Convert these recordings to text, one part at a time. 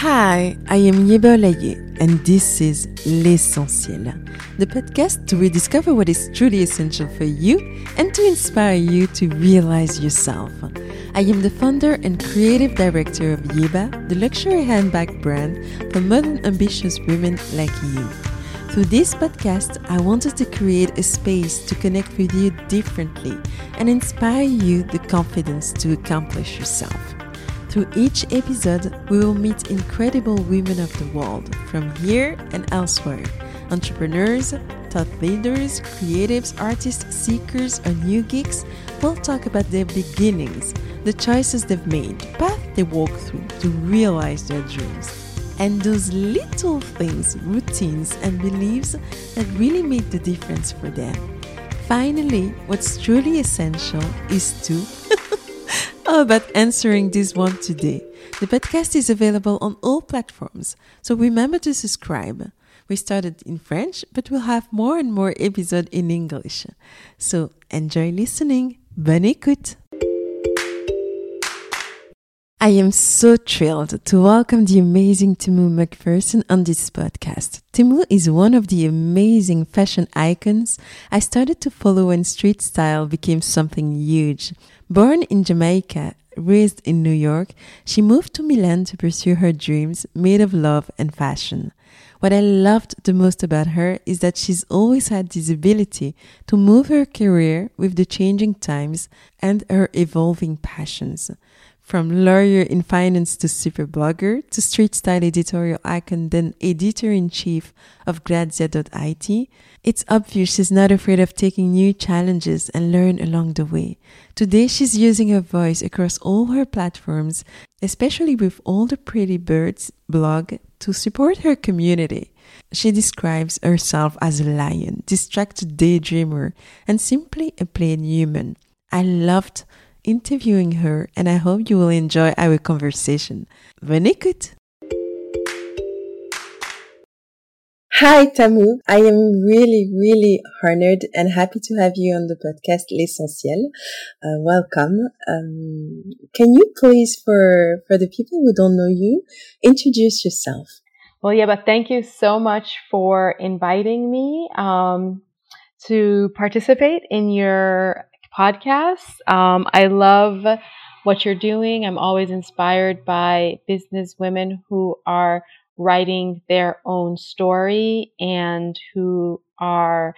Hi, I am Yeba Olaye, and this is L'Essentiel, the podcast to rediscover what is truly essential for you and to inspire you to realize yourself. I am the founder and creative director of Yeba, the luxury handbag brand for modern ambitious women like you. Through this podcast, I wanted to create a space to connect with you differently and inspire you the confidence to accomplish yourself. Through each episode, we will meet incredible women of the world from here and elsewhere entrepreneurs, thought leaders, creatives, artists, seekers, or new geeks. We'll talk about their beginnings, the choices they've made, the path they walk through to realize their dreams, and those little things, routines, and beliefs that really made the difference for them. Finally, what's truly essential is to Oh, how about answering this one today? The podcast is available on all platforms, so remember to subscribe. We started in French, but we'll have more and more episodes in English. So enjoy listening. Bonne écoute! I am so thrilled to welcome the amazing Tamu McPherson on this podcast. Tamu is one of the amazing fashion icons I started to follow when street style became something huge. Born in Jamaica, raised in New York, she moved to Milan to pursue her dreams made of love and fashion. What I loved the most about her is that she's always had this ability to move her career with the changing times and her evolving passions. From lawyer in finance to super blogger to street style editorial icon, then editor in chief of Grazia.it, it's obvious she's not afraid of taking new challenges and learn along the way. Today, she's using her voice across all her platforms, especially with All the Pretty Birds blog, to support her community. She describes herself as a lion, distracted daydreamer, and simply a plain human. I loved interviewing her, and I hope you will enjoy our conversation. Bonne écoute! Hi, Tamu. I am really, really honored and happy to have you on the podcast L'Essentiel. Uh, welcome. Um, can you please, for, for the people who don't know you, introduce yourself? Well, yeah, but thank you so much for inviting me um, to participate in your podcast. Um, I love what you're doing. I'm always inspired by business women who are writing their own story and who are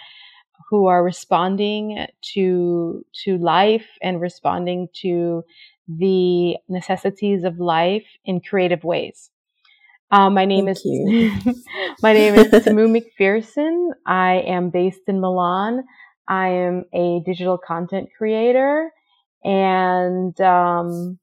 who are responding to to life and responding to the necessities of life in creative ways. Uh, my name is my name is Tamu McPherson. I am based in Milan. I am a digital content creator, and um,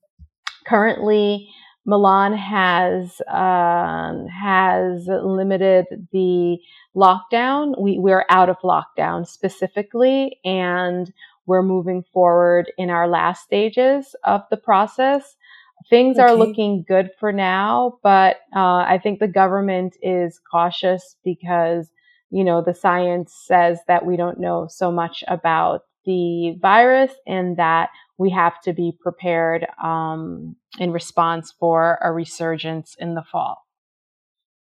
currently Milan has um, has limited the lockdown. We we're out of lockdown specifically, and we're moving forward in our last stages of the process. Things okay. are looking good for now, but uh, I think the government is cautious because you know the science says that we don't know so much about the virus and that we have to be prepared um, in response for a resurgence in the fall.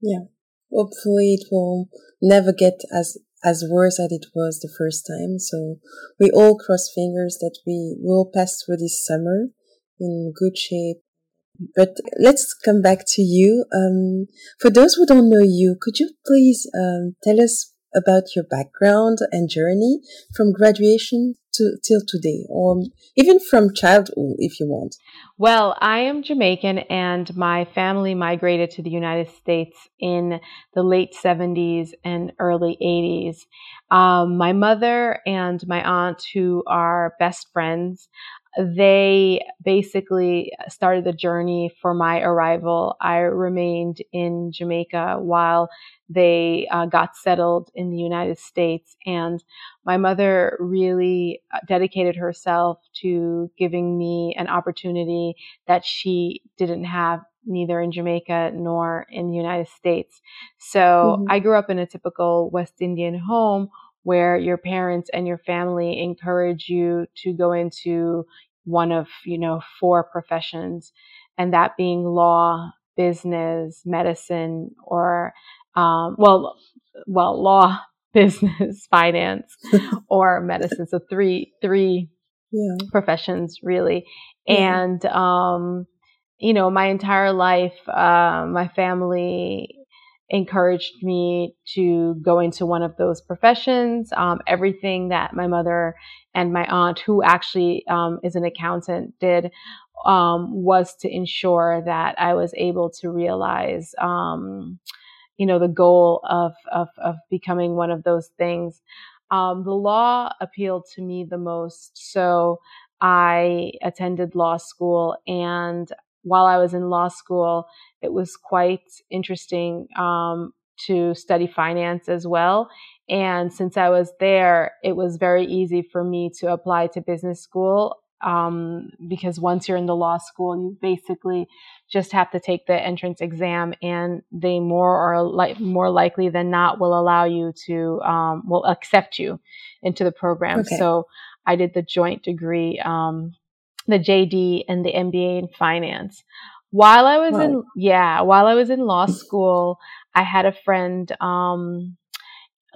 Yeah, hopefully it will never get as as worse as it was the first time. So we all cross fingers that we will pass through this summer in good shape. But let's come back to you. Um, for those who don't know you, could you please um, tell us about your background and journey from graduation to till today or even from childhood if you want well i am jamaican and my family migrated to the united states in the late 70s and early 80s um, my mother and my aunt who are best friends they basically started the journey for my arrival. I remained in Jamaica while they uh, got settled in the United States. And my mother really uh, dedicated herself to giving me an opportunity that she didn't have neither in Jamaica nor in the United States. So mm-hmm. I grew up in a typical West Indian home where your parents and your family encourage you to go into one of, you know, four professions and that being law, business, medicine, or um, well, well, law, business, finance, or medicine. So three three yeah. professions really, yeah. and um, you know, my entire life, uh, my family encouraged me to go into one of those professions. Um, everything that my mother and my aunt, who actually um, is an accountant, did um, was to ensure that I was able to realize, um, you know, the goal of, of, of becoming one of those things. Um, the law appealed to me the most. So I attended law school and while I was in law school, it was quite interesting um, to study finance as well. And since I was there, it was very easy for me to apply to business school um, because once you're in the law school, you basically just have to take the entrance exam, and they more or like more likely than not will allow you to um, will accept you into the program. Okay. So I did the joint degree um, the JD and the MBA in finance. While I was wow. in, yeah, while I was in law school, I had a friend, um,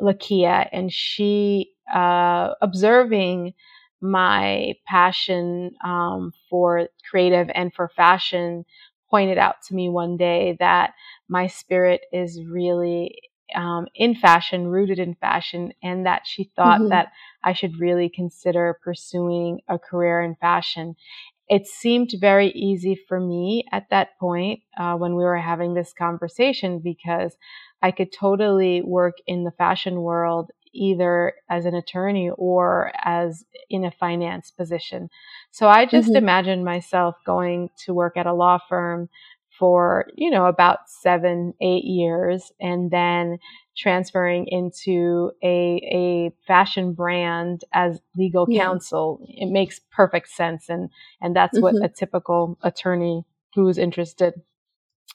Lakia, and she, uh, observing my passion, um, for creative and for fashion, pointed out to me one day that my spirit is really um, in fashion, rooted in fashion, and that she thought mm-hmm. that I should really consider pursuing a career in fashion. It seemed very easy for me at that point uh, when we were having this conversation because I could totally work in the fashion world either as an attorney or as in a finance position. So I just mm-hmm. imagined myself going to work at a law firm for, you know, about seven, eight years and then transferring into a, a fashion brand as legal yeah. counsel. It makes perfect sense. And, and that's mm-hmm. what a typical attorney who's interested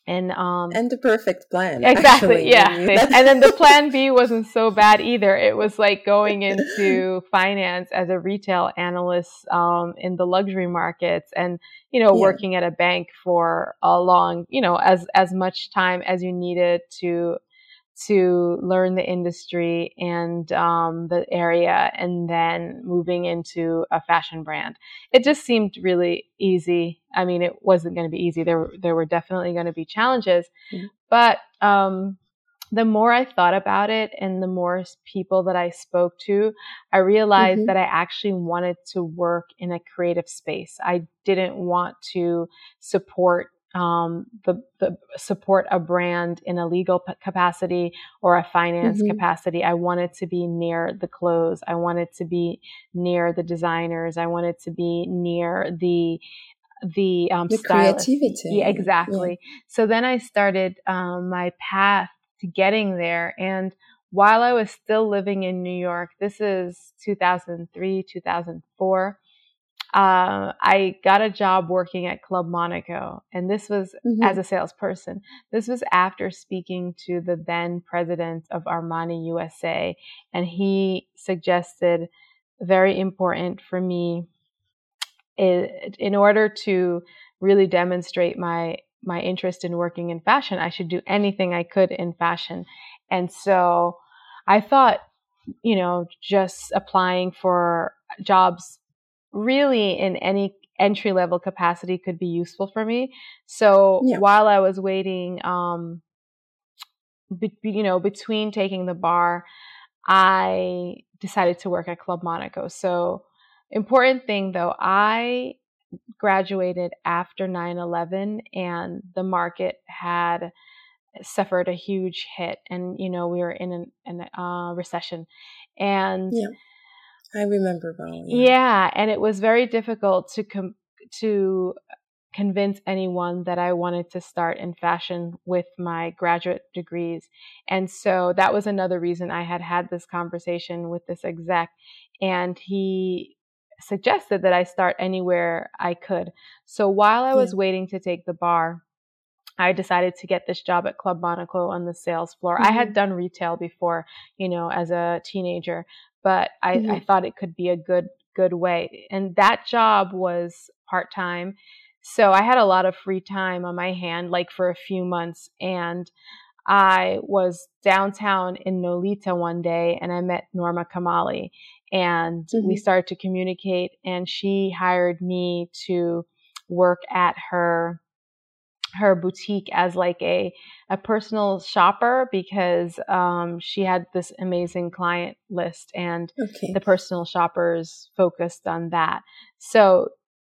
and um and the perfect plan exactly actually, yeah and then the plan b wasn't so bad either it was like going into finance as a retail analyst um in the luxury markets and you know yeah. working at a bank for a long you know as as much time as you needed to to learn the industry and um, the area and then moving into a fashion brand. It just seemed really easy. I mean, it wasn't going to be easy. There, there were definitely going to be challenges, mm-hmm. but um, the more I thought about it and the more people that I spoke to, I realized mm-hmm. that I actually wanted to work in a creative space. I didn't want to support um, the, the support a brand in a legal p- capacity or a finance mm-hmm. capacity. I wanted to be near the clothes. I wanted to be near the designers. I wanted to be near the the um, the creativity. Yeah, exactly. Yeah. So then I started um, my path to getting there, and while I was still living in New York, this is 2003, 2004 uh, I got a job working at Club Monaco, and this was mm-hmm. as a salesperson. This was after speaking to the then president of Armani USA, and he suggested very important for me in order to really demonstrate my my interest in working in fashion. I should do anything I could in fashion, and so I thought, you know, just applying for jobs really in any entry level capacity could be useful for me. So yeah. while I was waiting, um, be, you know, between taking the bar, I decided to work at Club Monaco. So important thing though, I graduated after 9-11 and the market had suffered a huge hit and you know we were in an, an uh, recession and yeah I remember. Yeah. yeah, and it was very difficult to com- to convince anyone that I wanted to start in fashion with my graduate degrees. And so that was another reason I had had this conversation with this exec and he suggested that I start anywhere I could. So while I was yeah. waiting to take the bar, I decided to get this job at Club Monaco on the sales floor. Mm-hmm. I had mm-hmm. done retail before, you know, as a teenager, but I, mm-hmm. I thought it could be a good good way. And that job was part time, So I had a lot of free time on my hand, like for a few months. And I was downtown in Nolita one day and I met Norma Kamali and mm-hmm. we started to communicate and she hired me to work at her her boutique as like a a personal shopper because um, she had this amazing client list and okay. the personal shoppers focused on that. So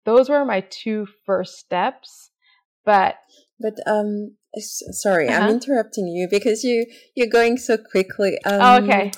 those were my two first steps. But but um sorry, uh-huh. I'm interrupting you because you you're going so quickly. Um, oh, okay.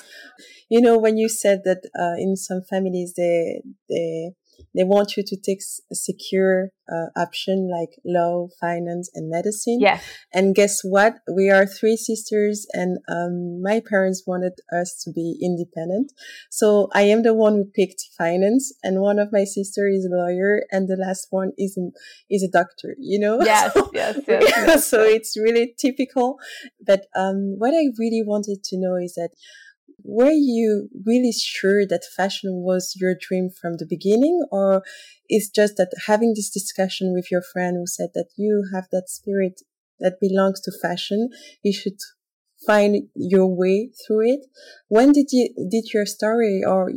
You know when you said that uh, in some families they they they want you to take a secure uh, option like law, finance, and medicine. Yes. And guess what? We are three sisters, and um, my parents wanted us to be independent. So I am the one who picked finance, and one of my sisters is a lawyer, and the last one is a, is a doctor. You know. Yes. So, yes. Yes. yes. so it's really typical. But um, what I really wanted to know is that were you really sure that fashion was your dream from the beginning or is just that having this discussion with your friend who said that you have that spirit that belongs to fashion you should find your way through it? When did you did your story or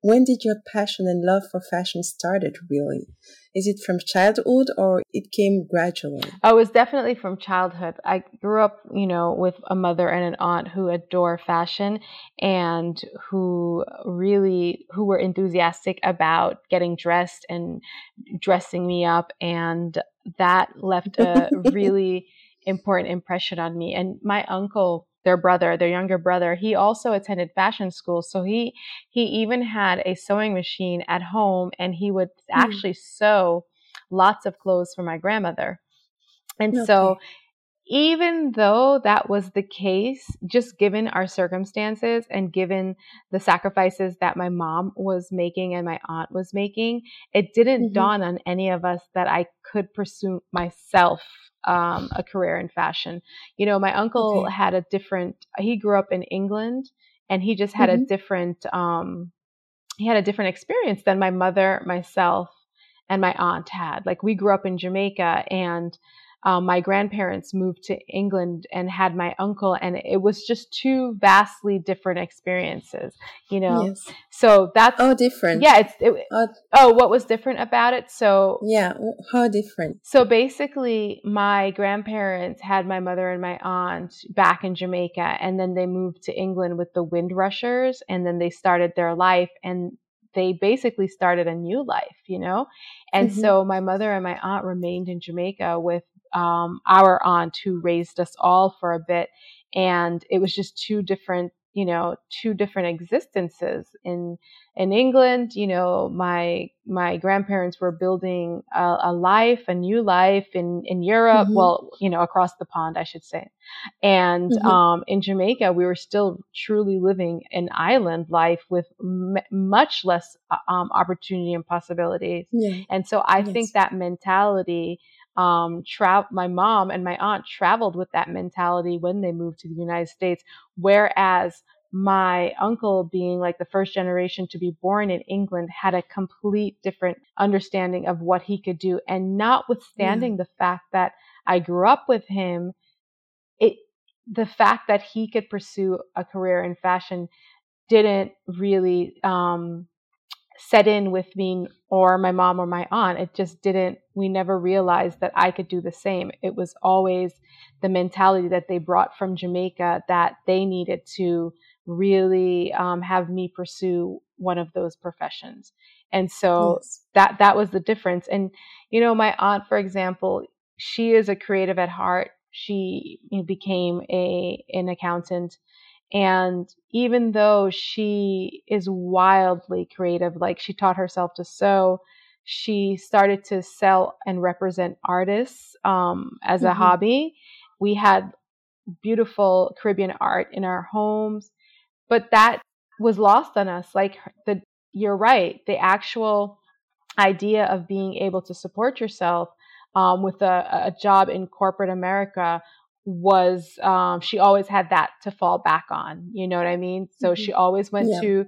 when did your passion and love for fashion started really is it from childhood or it came gradually? Oh, it was definitely from childhood. I grew up, you know, with a mother and an aunt who adore fashion and who really who were enthusiastic about getting dressed and dressing me up and that left a really important impression on me. And my uncle their brother, their younger brother, he also attended fashion school. So he he even had a sewing machine at home and he would mm. actually sew lots of clothes for my grandmother. And okay. so even though that was the case, just given our circumstances and given the sacrifices that my mom was making and my aunt was making, it didn't mm-hmm. dawn on any of us that I could pursue myself um, a career in fashion. You know, my uncle okay. had a different, he grew up in England and he just had mm-hmm. a different, um, he had a different experience than my mother, myself, and my aunt had. Like we grew up in Jamaica and um, my grandparents moved to England and had my uncle, and it was just two vastly different experiences, you know. Yes. So that's oh different. Yeah, it's it, oh. oh, what was different about it? So yeah, how different? So basically, my grandparents had my mother and my aunt back in Jamaica, and then they moved to England with the Windrushers, and then they started their life and they basically started a new life, you know? And mm-hmm. so my mother and my aunt remained in Jamaica with um, our aunt who raised us all for a bit. And it was just two different, you know, two different existences in in England. You know, my my grandparents were building a, a life, a new life in in Europe. Mm-hmm. Well, you know, across the pond, I should say. And mm-hmm. um, in Jamaica, we were still truly living an island life with m- much less uh, um, opportunity and possibilities. Yeah. And so I yes. think that mentality um, tra- my mom and my aunt traveled with that mentality when they moved to the United States. Whereas my uncle, being like the first generation to be born in England, had a complete different understanding of what he could do. And notwithstanding the fact that I grew up with him, it the fact that he could pursue a career in fashion didn't really um, set in with me or my mom or my aunt. It just didn't, we never realized that I could do the same. It was always the mentality that they brought from Jamaica that they needed to really um, have me pursue one of those professions. And so yes. that that was the difference. And you know, my aunt, for example, she is a creative at heart. She became a an accountant and even though she is wildly creative, like she taught herself to sew, she started to sell and represent artists um, as mm-hmm. a hobby. We had beautiful Caribbean art in our homes, but that was lost on us. Like the, you're right, the actual idea of being able to support yourself um, with a, a job in corporate America was um, she always had that to fall back on. You know what I mean? So mm-hmm. she always went yeah. to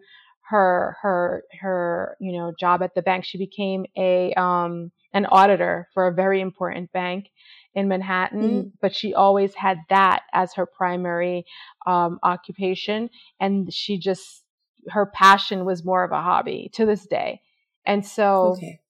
her her her you know job at the bank. She became a um, an auditor for a very important bank in Manhattan, mm-hmm. but she always had that as her primary um, occupation. And she just, her passion was more of a hobby to this day. And so okay.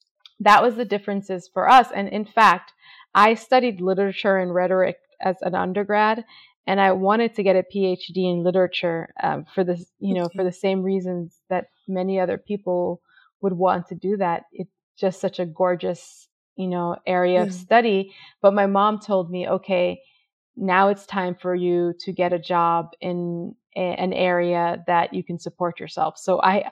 that was the differences for us. And in fact, I studied literature and rhetoric as an undergrad, and I wanted to get a PhD in literature um, for this, you know, for the same reasons that many other people would want to do that. It's just such a gorgeous, you know, area of study. But my mom told me, okay, now it's time for you to get a job in a, an area that you can support yourself. So I,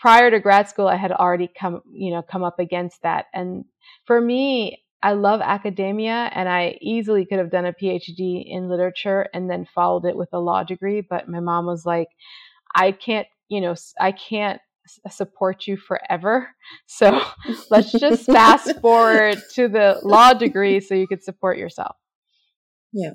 prior to grad school, I had already come, you know, come up against that. And for me, I love academia and I easily could have done a PhD in literature and then followed it with a law degree. But my mom was like, I can't, you know, I can't support you forever. So let's just fast forward to the law degree so you could support yourself. Yeah.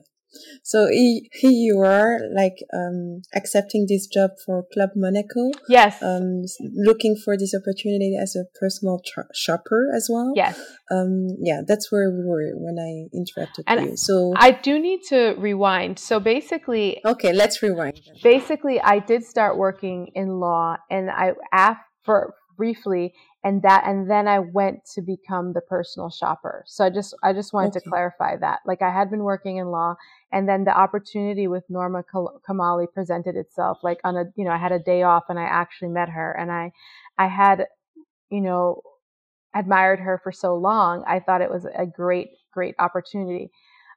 So here you are, like um, accepting this job for Club Monaco. Yes. Um, looking for this opportunity as a personal shopper as well. Yes. Um, yeah, that's where we were when I interrupted and you. So I do need to rewind. So basically, okay, let's rewind. Basically, I did start working in law, and I after briefly and that and then I went to become the personal shopper. So I just I just wanted okay. to clarify that. Like I had been working in law and then the opportunity with Norma Kamali presented itself like on a you know I had a day off and I actually met her and I I had you know admired her for so long. I thought it was a great great opportunity.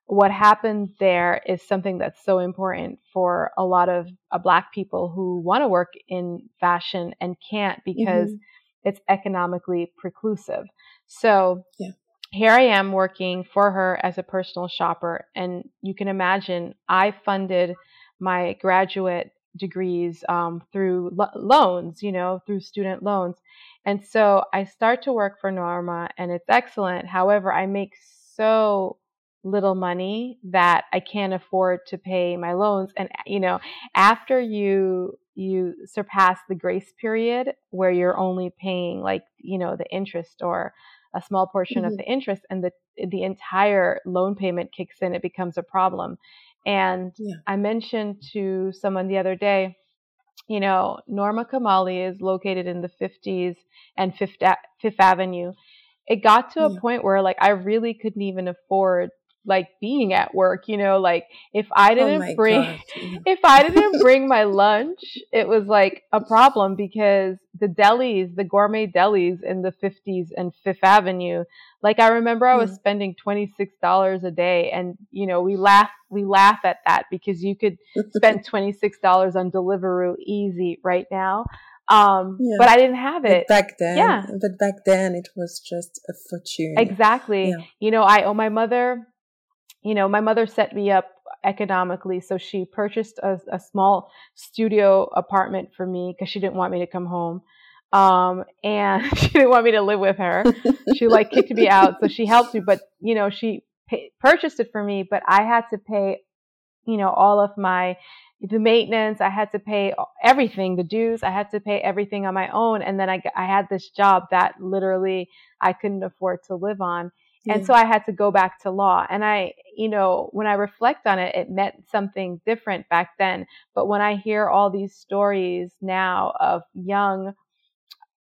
What happened there is something that's so important for a lot of uh, black people who want to work in fashion and can't because mm-hmm it's economically preclusive. So yeah. here I am working for her as a personal shopper. And you can imagine I funded my graduate degrees um, through lo- loans, you know, through student loans. And so I start to work for Norma and it's excellent. However, I make so little money that I can't afford to pay my loans. And, you know, after you you surpass the grace period where you're only paying like you know the interest or a small portion mm-hmm. of the interest and the the entire loan payment kicks in it becomes a problem and yeah. i mentioned to someone the other day you know norma kamali is located in the 50s and fifth, fifth avenue it got to a point where like i really couldn't even afford like being at work, you know, like if I oh didn't oh bring God. if I didn't bring my lunch, it was like a problem because the delis, the gourmet delis in the 50s and 5th Avenue, like I remember I was mm. spending $26 a day and you know, we laugh we laugh at that because you could spend $26 on Deliveroo easy right now. Um, yeah. but I didn't have it but back then. Yeah, but back then it was just a fortune. Exactly. Yeah. You know, I owe my mother you know, my mother set me up economically. So she purchased a, a small studio apartment for me because she didn't want me to come home. Um, and she didn't want me to live with her. she like kicked me out. So she helped me, but you know, she pay, purchased it for me, but I had to pay, you know, all of my, the maintenance. I had to pay everything, the dues. I had to pay everything on my own. And then I, I had this job that literally I couldn't afford to live on. And so I had to go back to law. And I, you know, when I reflect on it, it meant something different back then. But when I hear all these stories now of young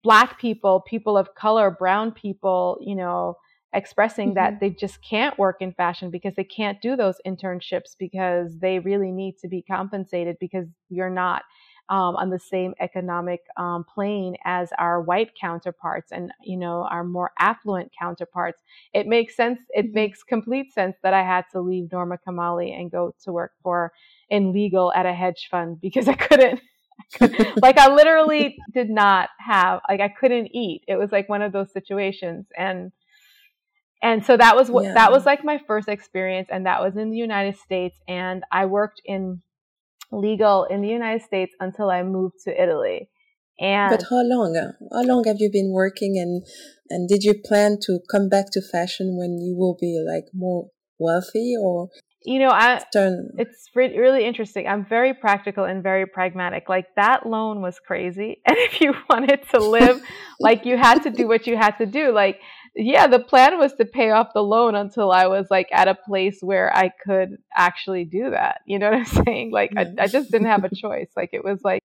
black people, people of color, brown people, you know, expressing mm-hmm. that they just can't work in fashion because they can't do those internships because they really need to be compensated because you're not um, on the same economic um, plane as our white counterparts and you know our more affluent counterparts it makes sense it mm-hmm. makes complete sense that i had to leave norma kamali and go to work for in legal at a hedge fund because i couldn't like I literally did not have like I couldn't eat. It was like one of those situations and and so that was what yeah. that was like my first experience and that was in the United States and I worked in legal in the United States until I moved to Italy. And but how long? How long have you been working, and and did you plan to come back to fashion when you will be like more wealthy, or you know, I turn... it's re- really interesting. I'm very practical and very pragmatic. Like that loan was crazy, and if you wanted to live, like you had to do what you had to do. Like yeah, the plan was to pay off the loan until I was like at a place where I could actually do that. You know what I'm saying? Like I, I just didn't have a choice. Like it was like,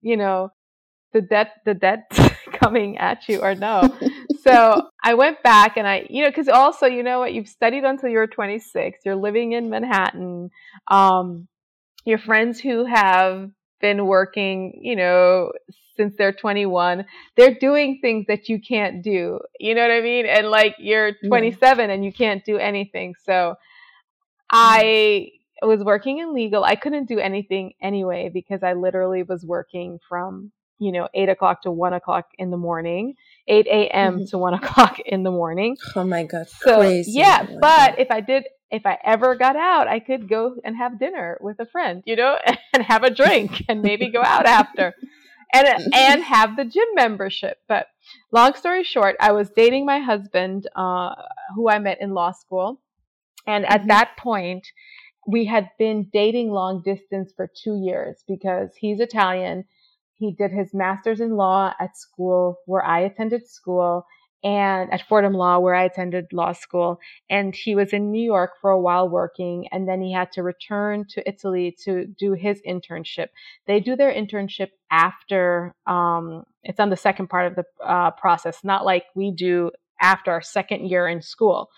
you know, the debt, the debt coming at you or no. so I went back and I, you know, because also, you know what, you've studied until you're 26, you're living in Manhattan. Um, your friends who have been working, you know, since they're 21, they're doing things that you can't do. You know what I mean? And like you're 27 and you can't do anything. So I was working in legal. I couldn't do anything anyway because I literally was working from, you know, eight o'clock to one o'clock in the morning, 8 a.m. Mm-hmm. to one o'clock in the morning. Oh my God. So, crazy. yeah. Oh but if I did if I ever got out, I could go and have dinner with a friend, you know, and have a drink and maybe go out after and and have the gym membership. But long story short, I was dating my husband, uh, who I met in law school, and at mm-hmm. that point, we had been dating long distance for two years because he's Italian. He did his master's in law at school where I attended school and at Fordham Law, where I attended law school. And he was in New York for a while working, and then he had to return to Italy to do his internship. They do their internship after, um, it's on the second part of the uh, process, not like we do after our second year in school.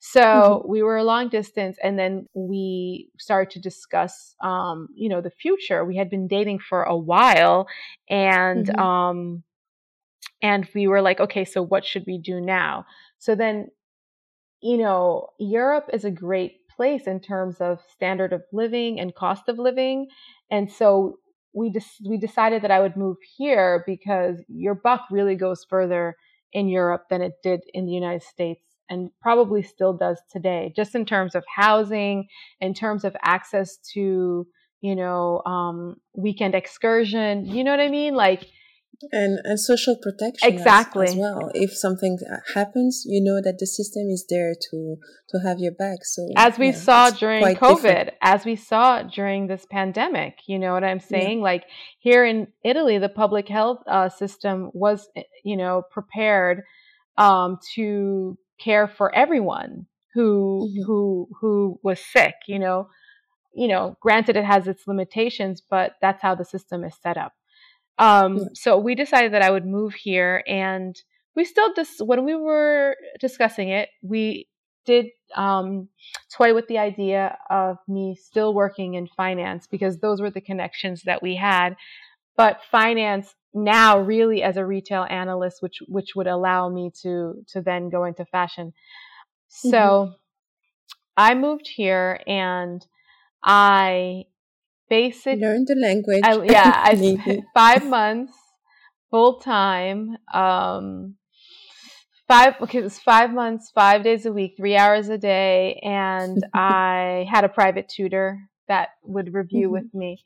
So mm-hmm. we were a long distance, and then we started to discuss, um, you know, the future. We had been dating for a while, and mm-hmm. um, and we were like, okay, so what should we do now? So then, you know, Europe is a great place in terms of standard of living and cost of living. And so we just we decided that I would move here because your buck really goes further in Europe than it did in the United States and probably still does today, just in terms of housing, in terms of access to, you know, um, weekend excursion. You know what I mean? Like and and social protection exactly as, as, well if something happens you know that the system is there to to have your back so as we yeah, saw during covid different. as we saw during this pandemic you know what i'm saying yeah. like here in italy the public health uh, system was eh, you know prepared um, to care for everyone who mm-hmm. who who was sick you know you know granted it has its limitations but that's how the system is set up um. So we decided that I would move here, and we still just when we were discussing it, we did um, toy with the idea of me still working in finance because those were the connections that we had. But finance now, really, as a retail analyst, which which would allow me to to then go into fashion. So mm-hmm. I moved here and I basic learn the language. I, yeah, I spent five months full time. Um, five okay, it was five months, five days a week, three hours a day, and I had a private tutor that would review mm-hmm. with me.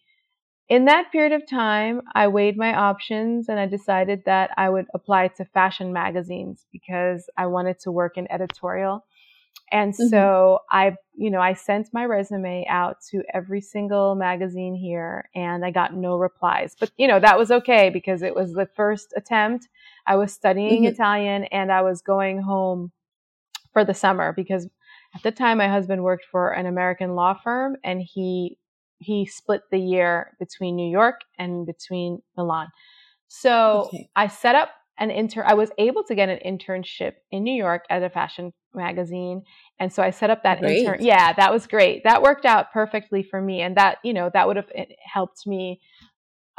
In that period of time, I weighed my options and I decided that I would apply to fashion magazines because I wanted to work in editorial. And mm-hmm. so I, you know, I sent my resume out to every single magazine here and I got no replies. But, you know, that was okay because it was the first attempt. I was studying mm-hmm. Italian and I was going home for the summer because at the time my husband worked for an American law firm and he he split the year between New York and between Milan. So okay. I set up an intern. I was able to get an internship in New York at a fashion magazine. And so I set up that great. intern. Yeah, that was great. That worked out perfectly for me. And that, you know, that would have eh, helped me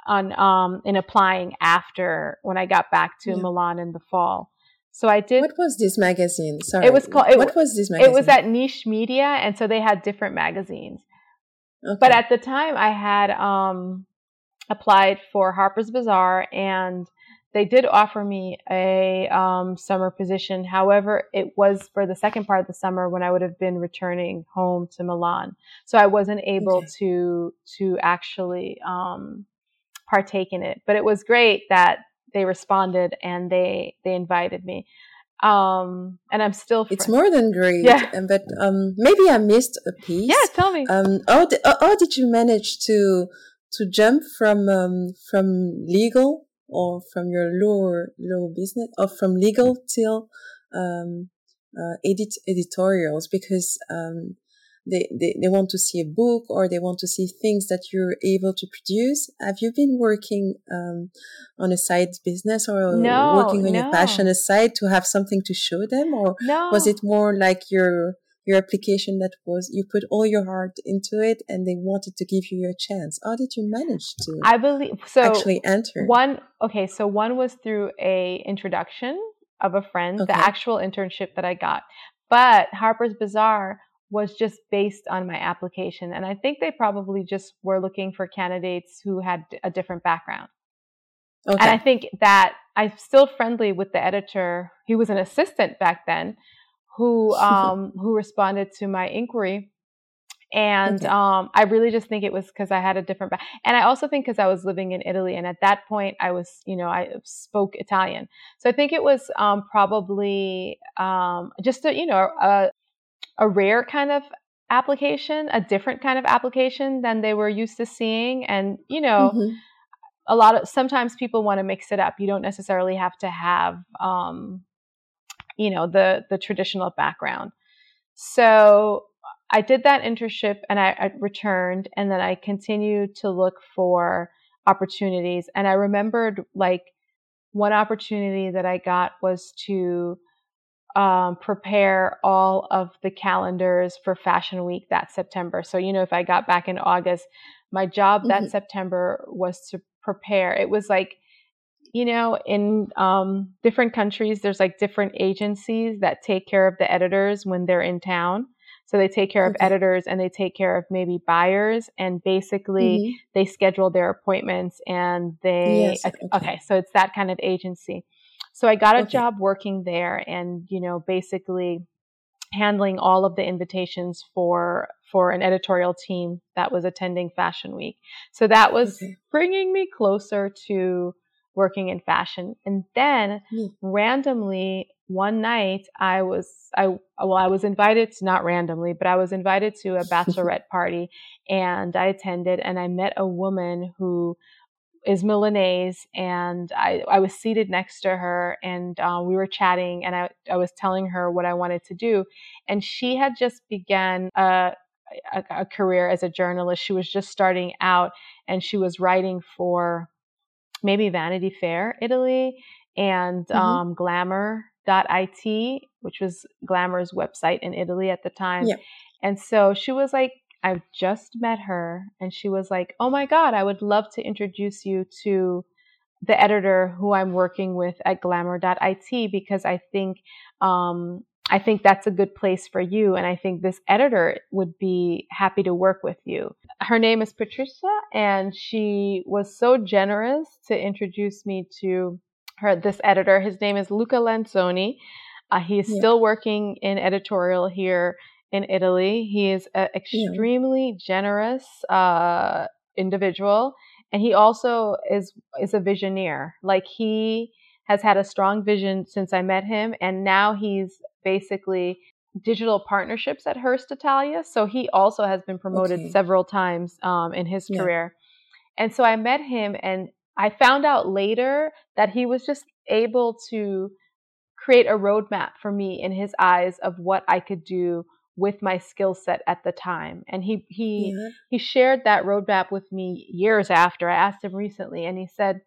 on um in applying after when I got back to yeah. Milan in the fall. So I did. What was this magazine? Sorry, it was called. It, what was this magazine? It was at Niche Media, and so they had different magazines. Okay. But at the time, I had um, applied for Harper's Bazaar and they did offer me a um, summer position. However, it was for the second part of the summer when I would have been returning home to Milan, so I wasn't able okay. to to actually um, partake in it. But it was great that they responded and they they invited me. Um, and I'm still. Fr- it's more than great. Yeah. But um, maybe I missed a piece. Yeah, tell me. Um, how, did, how did you manage to to jump from um, from legal or from your law law business or from legal till um, uh, edit editorials because um, they, they, they want to see a book or they want to see things that you're able to produce. Have you been working um, on a side business or no, working on no. your passion aside to have something to show them? Or no. was it more like your your application that was you put all your heart into it and they wanted to give you your chance how did you manage to i believe so actually enter one okay so one was through a introduction of a friend okay. the actual internship that i got but harper's bazaar was just based on my application. And I think they probably just were looking for candidates who had a different background. Okay. And I think that I'm still friendly with the editor. He was an assistant back then who um, who responded to my inquiry. And okay. um, I really just think it was because I had a different back. And I also think because I was living in Italy, and at that point I was, you know, I spoke Italian. So I think it was um, probably um, just a, you know, a, a rare kind of application, a different kind of application than they were used to seeing. And, you know, mm-hmm. a lot of sometimes people want to mix it up. You don't necessarily have to have, um, you know, the the traditional background. So I did that internship and I, I returned, and then I continued to look for opportunities. And I remembered like one opportunity that I got was to um, prepare all of the calendars for Fashion Week that September. So, you know, if I got back in August, my job that mm-hmm. September was to prepare. It was like, you know, in um, different countries, there's like different agencies that take care of the editors when they're in town. So they take care okay. of editors and they take care of maybe buyers and basically mm-hmm. they schedule their appointments and they, yes, okay. okay, so it's that kind of agency. So I got a okay. job working there and, you know, basically handling all of the invitations for for an editorial team that was attending fashion week. So that was bringing me closer to working in fashion. And then mm. randomly one night I was I well I was invited to not randomly, but I was invited to a bachelorette party and I attended and I met a woman who is Milanese, and I, I was seated next to her, and uh, we were chatting, and I, I was telling her what I wanted to do, and she had just began a, a, a career as a journalist. She was just starting out, and she was writing for maybe Vanity Fair, Italy, and mm-hmm. um, Glamour.it, which was Glamour's website in Italy at the time. Yeah. And so she was like I've just met her and she was like, Oh my God, I would love to introduce you to the editor who I'm working with at glamour.it because I think, um, I think that's a good place for you. And I think this editor would be happy to work with you. Her name is Patricia and she was so generous to introduce me to her, this editor. His name is Luca Lanzoni. Uh, he is yeah. still working in editorial here in Italy. He is an extremely yeah. generous uh, individual, and he also is is a visioneer. Like he has had a strong vision since I met him, and now he's basically digital partnerships at Hearst Italia. So he also has been promoted okay. several times um, in his yeah. career. And so I met him, and I found out later that he was just able to create a roadmap for me in his eyes of what I could do with my skill set at the time. And he he yeah. he shared that roadmap with me years after. I asked him recently and he said,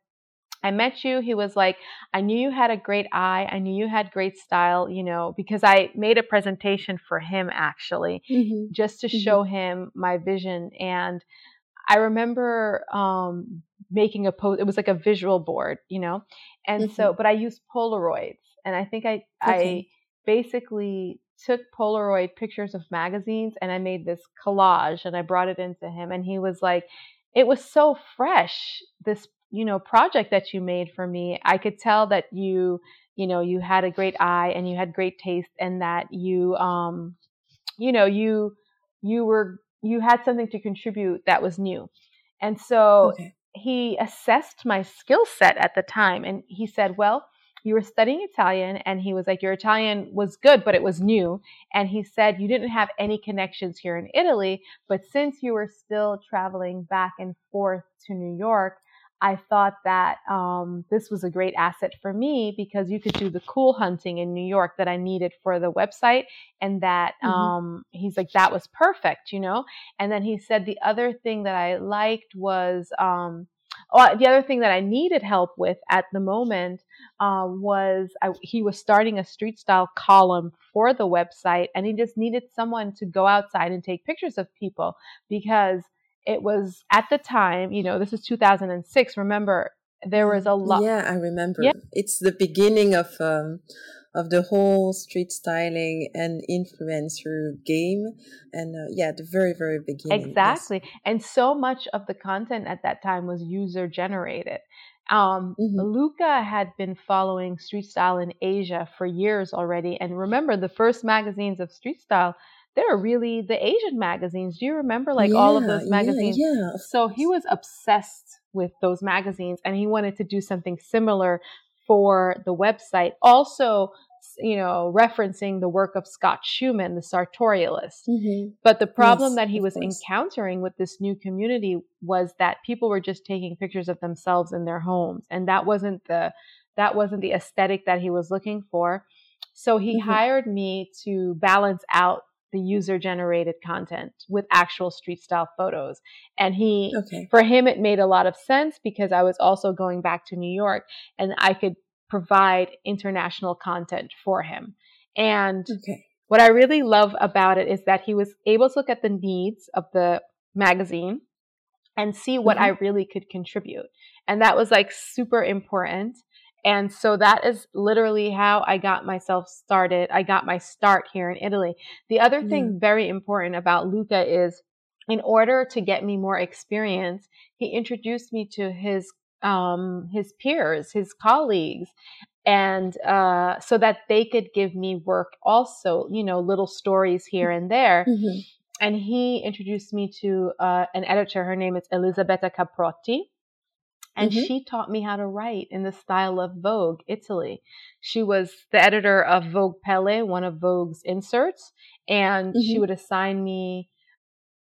I met you. He was like, I knew you had a great eye. I knew you had great style, you know, because I made a presentation for him actually, mm-hmm. just to mm-hmm. show him my vision. And I remember um, making a post, it was like a visual board, you know, and mm-hmm. so, but I used Polaroids. And I think I, okay. I basically took Polaroid pictures of magazines and I made this collage and I brought it into him and he was like, it was so fresh, this, you know, project that you made for me. I could tell that you, you know, you had a great eye and you had great taste and that you, um, you know, you, you were, you had something to contribute that was new. And so okay. he assessed my skill set at the time and he said, well, you were studying Italian and he was like, Your Italian was good, but it was new. And he said, You didn't have any connections here in Italy, but since you were still traveling back and forth to New York, I thought that um, this was a great asset for me because you could do the cool hunting in New York that I needed for the website. And that mm-hmm. um, he's like, that was perfect, you know? And then he said the other thing that I liked was, um, oh, the other thing that I needed help with at the moment uh, was I, he was starting a street style column for the website and he just needed someone to go outside and take pictures of people because it was at the time, you know, this is 2006. Remember, there was a lot. Yeah, I remember. Yeah. It's the beginning of um, of the whole street styling and influencer game, and uh, yeah, the very very beginning. Exactly, yes. and so much of the content at that time was user generated. Um, mm-hmm. Luca had been following street style in Asia for years already, and remember the first magazines of street style they were really the Asian magazines. Do you remember like yeah, all of those magazines? Yeah, yeah. So he was obsessed with those magazines and he wanted to do something similar for the website. Also, you know, referencing the work of Scott Schuman, the sartorialist. Mm-hmm. But the problem yes, that he was course. encountering with this new community was that people were just taking pictures of themselves in their homes. And that wasn't the that wasn't the aesthetic that he was looking for. So he mm-hmm. hired me to balance out the user generated content with actual street style photos. And he, okay. for him, it made a lot of sense because I was also going back to New York and I could provide international content for him. And okay. what I really love about it is that he was able to look at the needs of the magazine and see what mm-hmm. I really could contribute. And that was like super important. And so that is literally how I got myself started. I got my start here in Italy. The other mm. thing very important about Luca is in order to get me more experience, he introduced me to his um, his peers, his colleagues, and uh, so that they could give me work also, you know, little stories here and there. Mm-hmm. And he introduced me to uh, an editor. Her name is Elisabetta Caprotti and mm-hmm. she taught me how to write in the style of Vogue Italy. She was the editor of Vogue Pelle, one of Vogue's inserts, and mm-hmm. she would assign me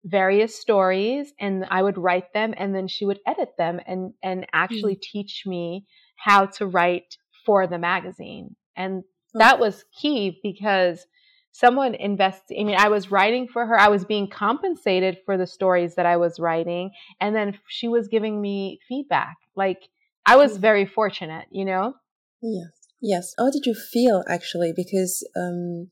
various stories and I would write them and then she would edit them and and actually mm-hmm. teach me how to write for the magazine. And that was key because someone invests i mean i was writing for her. I was being compensated for the stories that i was writing. And then she was giving me feedback. Like i was mm. very fortunate you know? Yes. Yes. How did you feel actually? Because um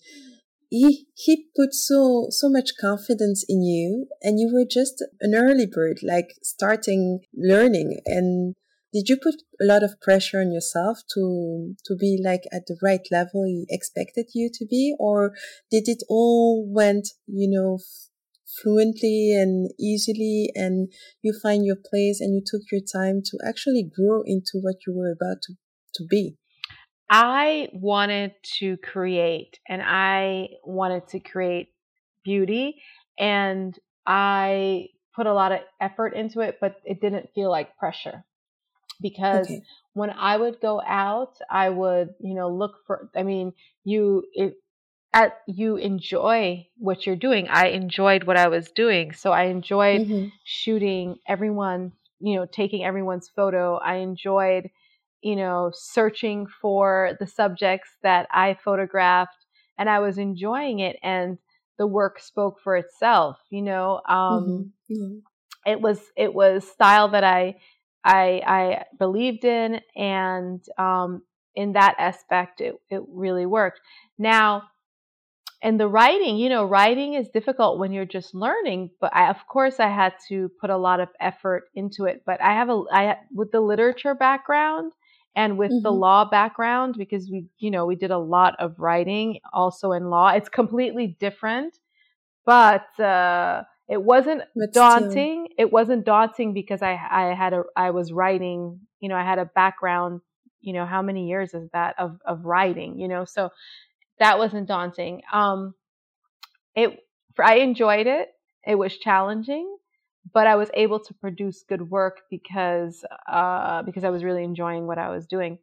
he he put so so much confidence in you and you were just an early bird like starting learning. And did you put a lot of pressure on yourself to to be like at the right level he expected you to be? Or did it all went you know fluently and easily and you find your place and you took your time to actually grow into what you were about to, to be? I wanted to create and i wanted to create beauty and i put a lot of effort into it but it didn't feel like pressure because okay. when I would go out, I would, you know, look for, I mean, you, it, at, you enjoy what you're doing. I enjoyed what I was doing. So I enjoyed mm-hmm. shooting everyone, you know, taking everyone's photo. I enjoyed, you know, searching for the subjects that I photographed and I was enjoying it. And the work spoke for itself, you know, um, mm-hmm. Mm-hmm. it was, it was style that I I, I believed in, and um, in that aspect, it, it really worked. Now, in the writing, you know, writing is difficult when you're just learning, but I, of course, I had to put a lot of effort into it. But I have a, I with the literature background and with mm-hmm. the law background, because we, you know, we did a lot of writing also in law. It's completely different, but uh, it wasn't daunting. It wasn't daunting because I I had a I was writing. You know, I had a background. You know, how many years is that of of writing? You know, so that wasn't daunting. Um, it I enjoyed it. It was challenging, but I was able to produce good work because uh, because I was really enjoying what I was doing.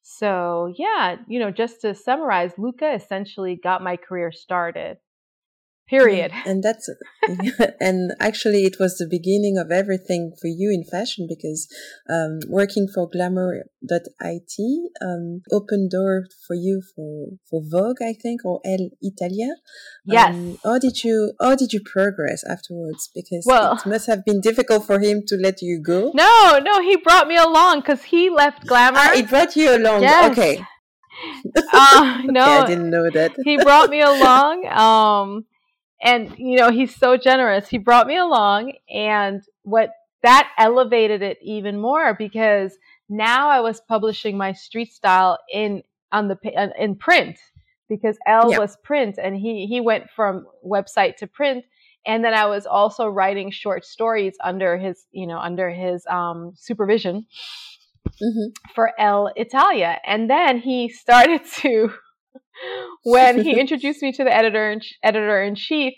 So yeah, you know, just to summarize, Luca essentially got my career started period. And that's and actually it was the beginning of everything for you in fashion because um, working for glamour.it um, opened door for you for for vogue i think or elle italia. Yes. Um, how did you how did you progress afterwards? Because well, it must have been difficult for him to let you go. No no he brought me along because he left glamour. Ah, he brought you along. Yes. okay. Uh, no, okay, I didn't know that. he brought me along. Um, and you know he's so generous he brought me along and what that elevated it even more because now i was publishing my street style in on the in print because L yeah. was print and he he went from website to print and then I was also writing short stories under his you know under his um, supervision mm-hmm. for Elle Italia and then he started to when he introduced me to the editor and editor in chief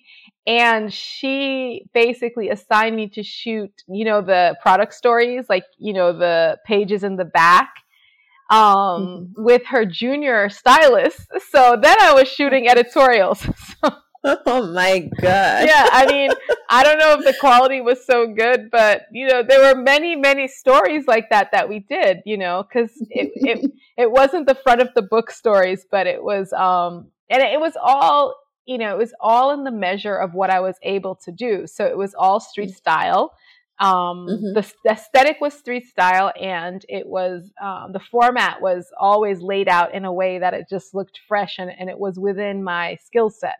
and she basically assigned me to shoot you know the product stories like you know the pages in the back um, mm-hmm. with her junior stylist so then i was shooting editorials oh my god yeah i mean i don't know if the quality was so good but you know there were many many stories like that that we did you know because it, it it wasn't the front of the book stories but it was um and it was all you know, it was all in the measure of what I was able to do. So it was all street mm. style. Um, mm-hmm. the, the, aesthetic was street style, and it was um, the format was always laid out in a way that it just looked fresh and, and it was within my skill set.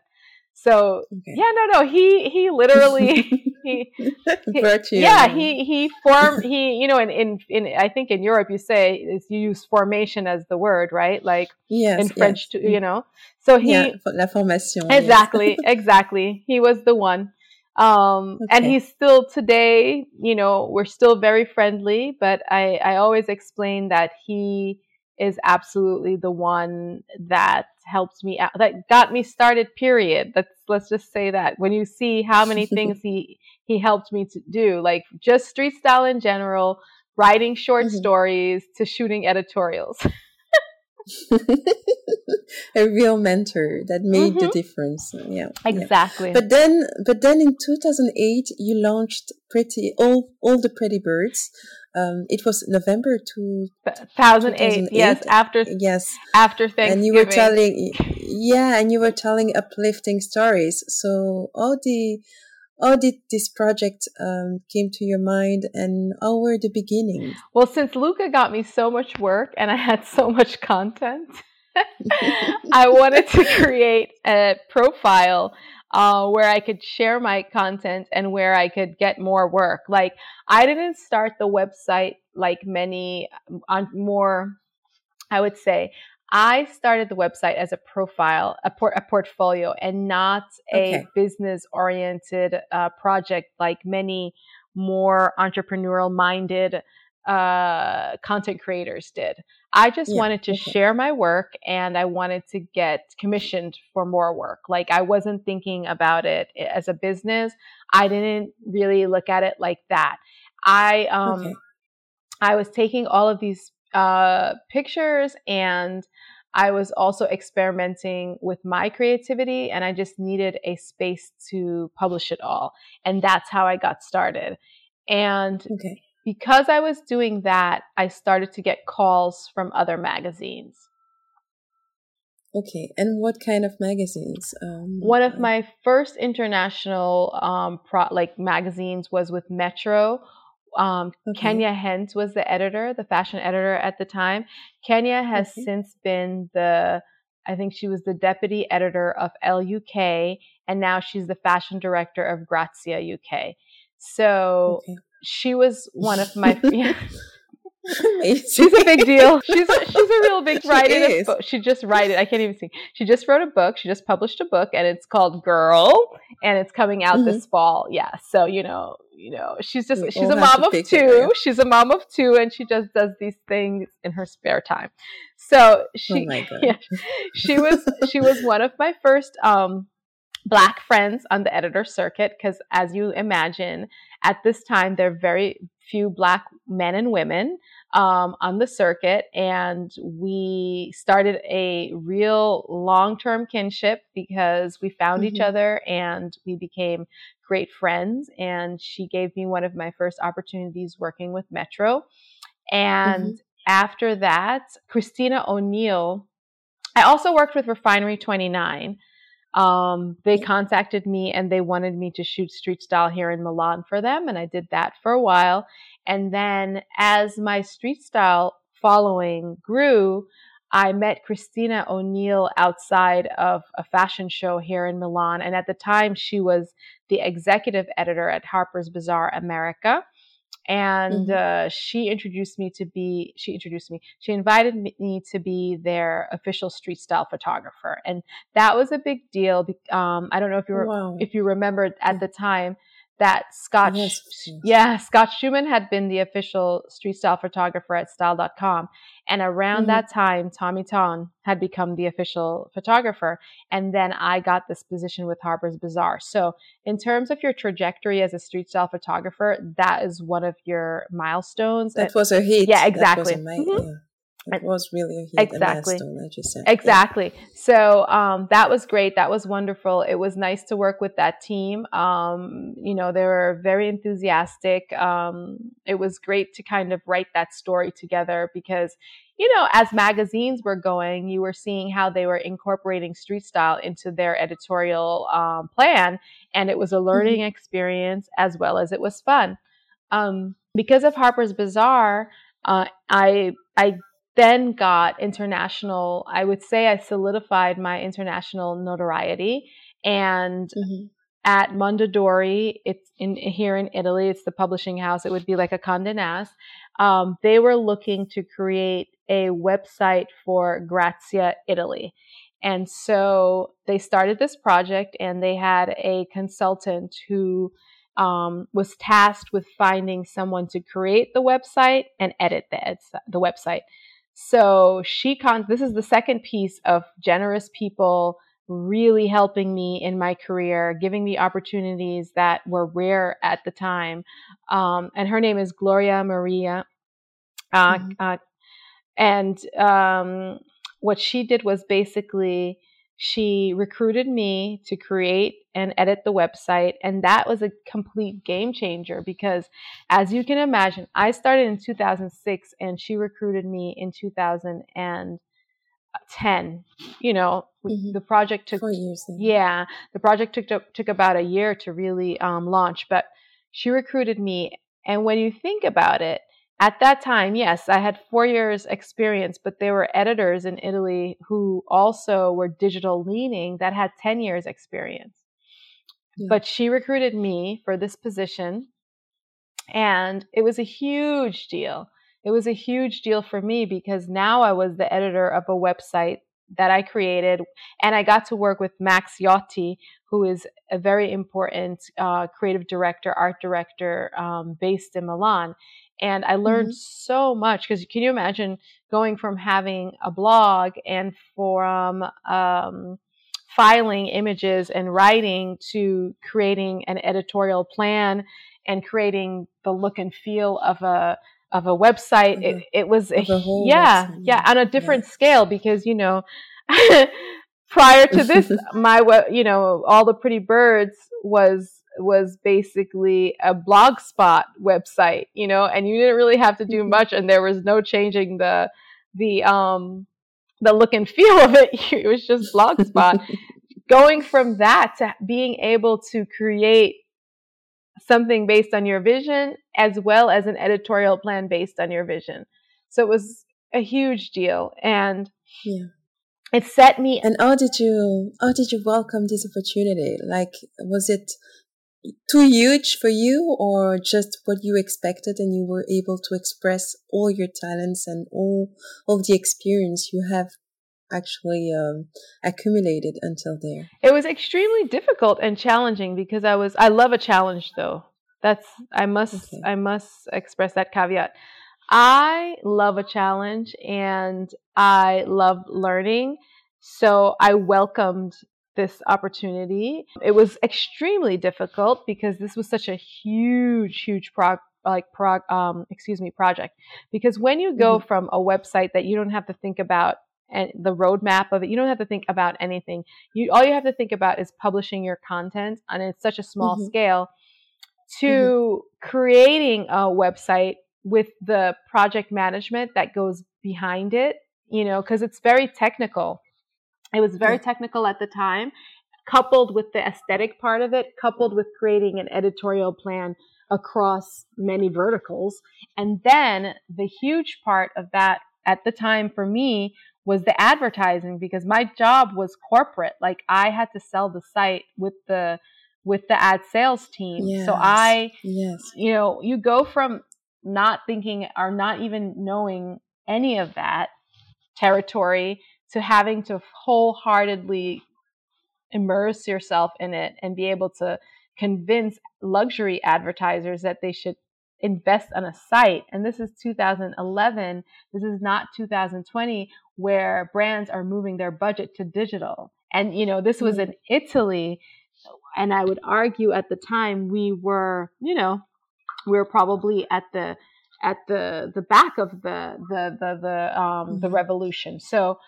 So okay. yeah, no, no, he he literally he, he yeah he he formed he you know in, in in I think in Europe you say is you use formation as the word right like yes, in French yes. too, you know so he yeah, la formation exactly yes. exactly he was the one um okay. and he's still today you know we're still very friendly but I I always explain that he is absolutely the one that helped me out that got me started period. Let's let's just say that. When you see how many things he he helped me to do like just street style in general writing short mm-hmm. stories to shooting editorials a real mentor that made mm-hmm. the difference yeah exactly yeah. but then but then in 2008 you launched pretty all all the pretty birds um, it was November 2008, Yes, after yes after Thanksgiving. And you were telling, yeah, and you were telling uplifting stories. So all did how did this project um, came to your mind, and how were the beginnings? Well, since Luca got me so much work and I had so much content, I wanted to create a profile uh, where I could share my content and where I could get more work. Like I didn't start the website like many um, on more, I would say. I started the website as a profile, a, a portfolio, and not a okay. business oriented uh, project like many more entrepreneurial minded uh, content creators did. I just yeah, wanted to okay. share my work and I wanted to get commissioned for more work. Like I wasn't thinking about it as a business. I didn't really look at it like that. I um okay. I was taking all of these uh pictures and I was also experimenting with my creativity and I just needed a space to publish it all. And that's how I got started. And okay because I was doing that, I started to get calls from other magazines. Okay, and what kind of magazines? Um, One of my first international um, pro- like magazines was with Metro. Um, okay. Kenya Hunt was the editor, the fashion editor at the time. Kenya has okay. since been the, I think she was the deputy editor of Elle UK, and now she's the fashion director of Grazia UK. So okay she was one of my. she's a big deal. She's a, she's a real big writer. She, she just wrote it. I can't even see. She just wrote a book. She just published a book, and it's called Girl, and it's coming out mm-hmm. this fall. Yeah, so you know, you know, she's just we she's a mom of two. She's a mom of two, and she just does these things in her spare time. So she, oh yeah, she was she was one of my first um black friends on the editor circuit because as you imagine at this time there are very few black men and women um, on the circuit and we started a real long-term kinship because we found mm-hmm. each other and we became great friends and she gave me one of my first opportunities working with metro and mm-hmm. after that Kristina O'Neill i also worked with refinery 29 um, they contacted me and they wanted me to shoot street style here in Milan for them. And I did that for a while. And then as my street style following grew, I met Kristina O'Neill outside of a fashion show here in Milan. And at the time, she was the executive editor at Harper's Bazaar America and mm-hmm. uh, she introduced me to be she introduced me she invited me to be their official street style photographer and that was a big deal um, i don't know if you were, wow. if you remembered at the time that Scott, yes. yeah, Scott Schuman had been the official street style photographer at style.com. And around mm-hmm. that time, Tommy Ton had become the official photographer. And then I got this position with Harper's Bazaar. So in terms of your trajectory as a street style photographer, that is one of your milestones. That was a hit. Yeah, exactly. Mm-hmm. Yeah it was really exactly. exactly. Yeah. so um, that was great. That was wonderful. It was nice to work with that team. Um, you know they were very enthusiastic. Um, it was great to kind of write that story together because you know as magazines were going you were seeing how they were incorporating street style into their editorial um, plan and it was a learning mm-hmm. experience as well as it was fun. Um, because of harper's bazaar uh, I I then got international, I would say I solidified my international notoriety. And mm-hmm. at Mondadori, it's in here in Italy, it's the publishing house, it would be like a Condé Nast. Um, they were looking to create a website for Grazia Italy. And so they started this project and they had a consultant who um, was tasked with finding someone to create the website and edit the, the website. So she con this is the second piece of generous people really helping me in my career, giving me opportunities that were rare at the time. Um, and her name is Gloria Maria. Uh, mm-hmm. uh, and um, what she did was basically she recruited me to create and edit the website. And that was a complete game changer because, as you can imagine, I started in 2006 and she recruited me in 2010. You know, mm-hmm. the project took. Yeah, the project took, took, took about a year to really um, launch, but she recruited me. And when you think about it, at that time, yes, I had four years experience, but there were editors in Italy who also were digital leaning that had 10 years experience. Yeah. But she recruited me for this position and it was a huge deal. It was a huge deal for me because now I was the editor of a website that I created and I got to work with Max Iotti, who is a very important uh, creative director, art director um, based in Milan and I learned mm-hmm. so much because can you imagine going from having a blog and from um, filing images and writing to creating an editorial plan and creating the look and feel of a of a website. It, it was a, yeah, website. yeah, on a different yeah. scale because you know. prior to this my you know all the pretty birds was was basically a blogspot website, you know, and you didn't really have to do mm-hmm. much and there was no changing the the um the look and feel of it. It was just blogspot. Going from that to being able to create something based on your vision as well as an editorial plan based on your vision. So it was a huge deal and yeah. It set me And how did you how did you welcome this opportunity? Like was it too huge for you or just what you expected and you were able to express all your talents and all of the experience you have actually um, accumulated until there? It was extremely difficult and challenging because i was i love a challenge though. That's i must okay. i must express that caveat. I love a challenge and i love learning so i welcomed this opportunity. It was extremely difficult because this was such a huge, huge prog like prog um excuse me project. Because when you go mm-hmm. from a website that you don't have to think about and the roadmap of it, you don't have to think about anything. You all you have to think about is publishing your content, and it's such a small mm-hmm. scale. To mm-hmm. creating a website with the project management that goes behind it, you know, because it's very technical it was very technical at the time, coupled with the aesthetic part of it, coupled with creating an editorial plan across many verticals. And then the huge part of that at the time for me was the advertising because my job was corporate. Like I had to sell the site with the with the ad sales team. Yes. So I yes. you know, you go from not thinking or not even knowing any of that territory to having to wholeheartedly immerse yourself in it and be able to convince luxury advertisers that they should invest on a site. And this is 2011. This is not 2020 where brands are moving their budget to digital. And, you know, this was in Italy. And I would argue at the time we were, you know, we were probably at the, at the, the back of the, the, the, the, um, the mm-hmm. revolution. So,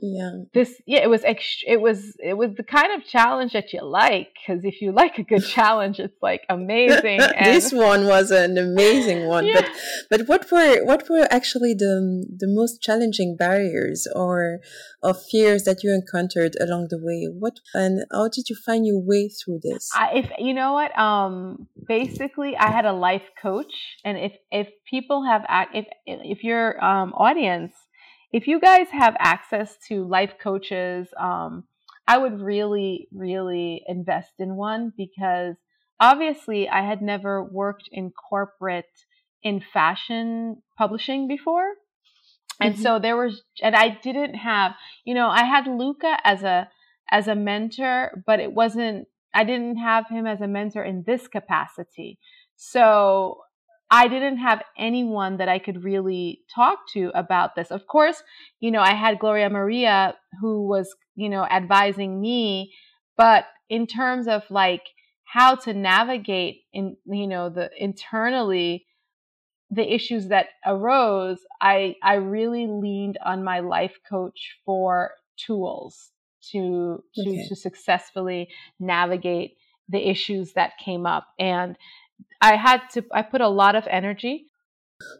yeah. This yeah it was ext- it was it was the kind of challenge that you like because if you like a good challenge it's like amazing this one was an amazing one yeah. but but what were what were actually the the most challenging barriers or of fears that you encountered along the way? What and how did you find your way through this? I, if you know what um basically i had a life coach and if if people have if if your um audience if you guys have access to life coaches, um, I would really, really invest in one because obviously I had never worked in corporate in fashion publishing before. And mm-hmm. so there was, and I didn't have, you know, I had Luca as a, as a mentor, but it wasn't, I didn't have him as a mentor in this capacity. So I didn't have anyone that I could really talk to about this. Of course, you know, I had Gloria Maria who was, you know, advising me, but in terms of like how to navigate in, you know, the internally the issues that arose, I I really leaned on my life coach for tools to to okay. to successfully navigate the issues that came up and I had to, I put a lot of energy.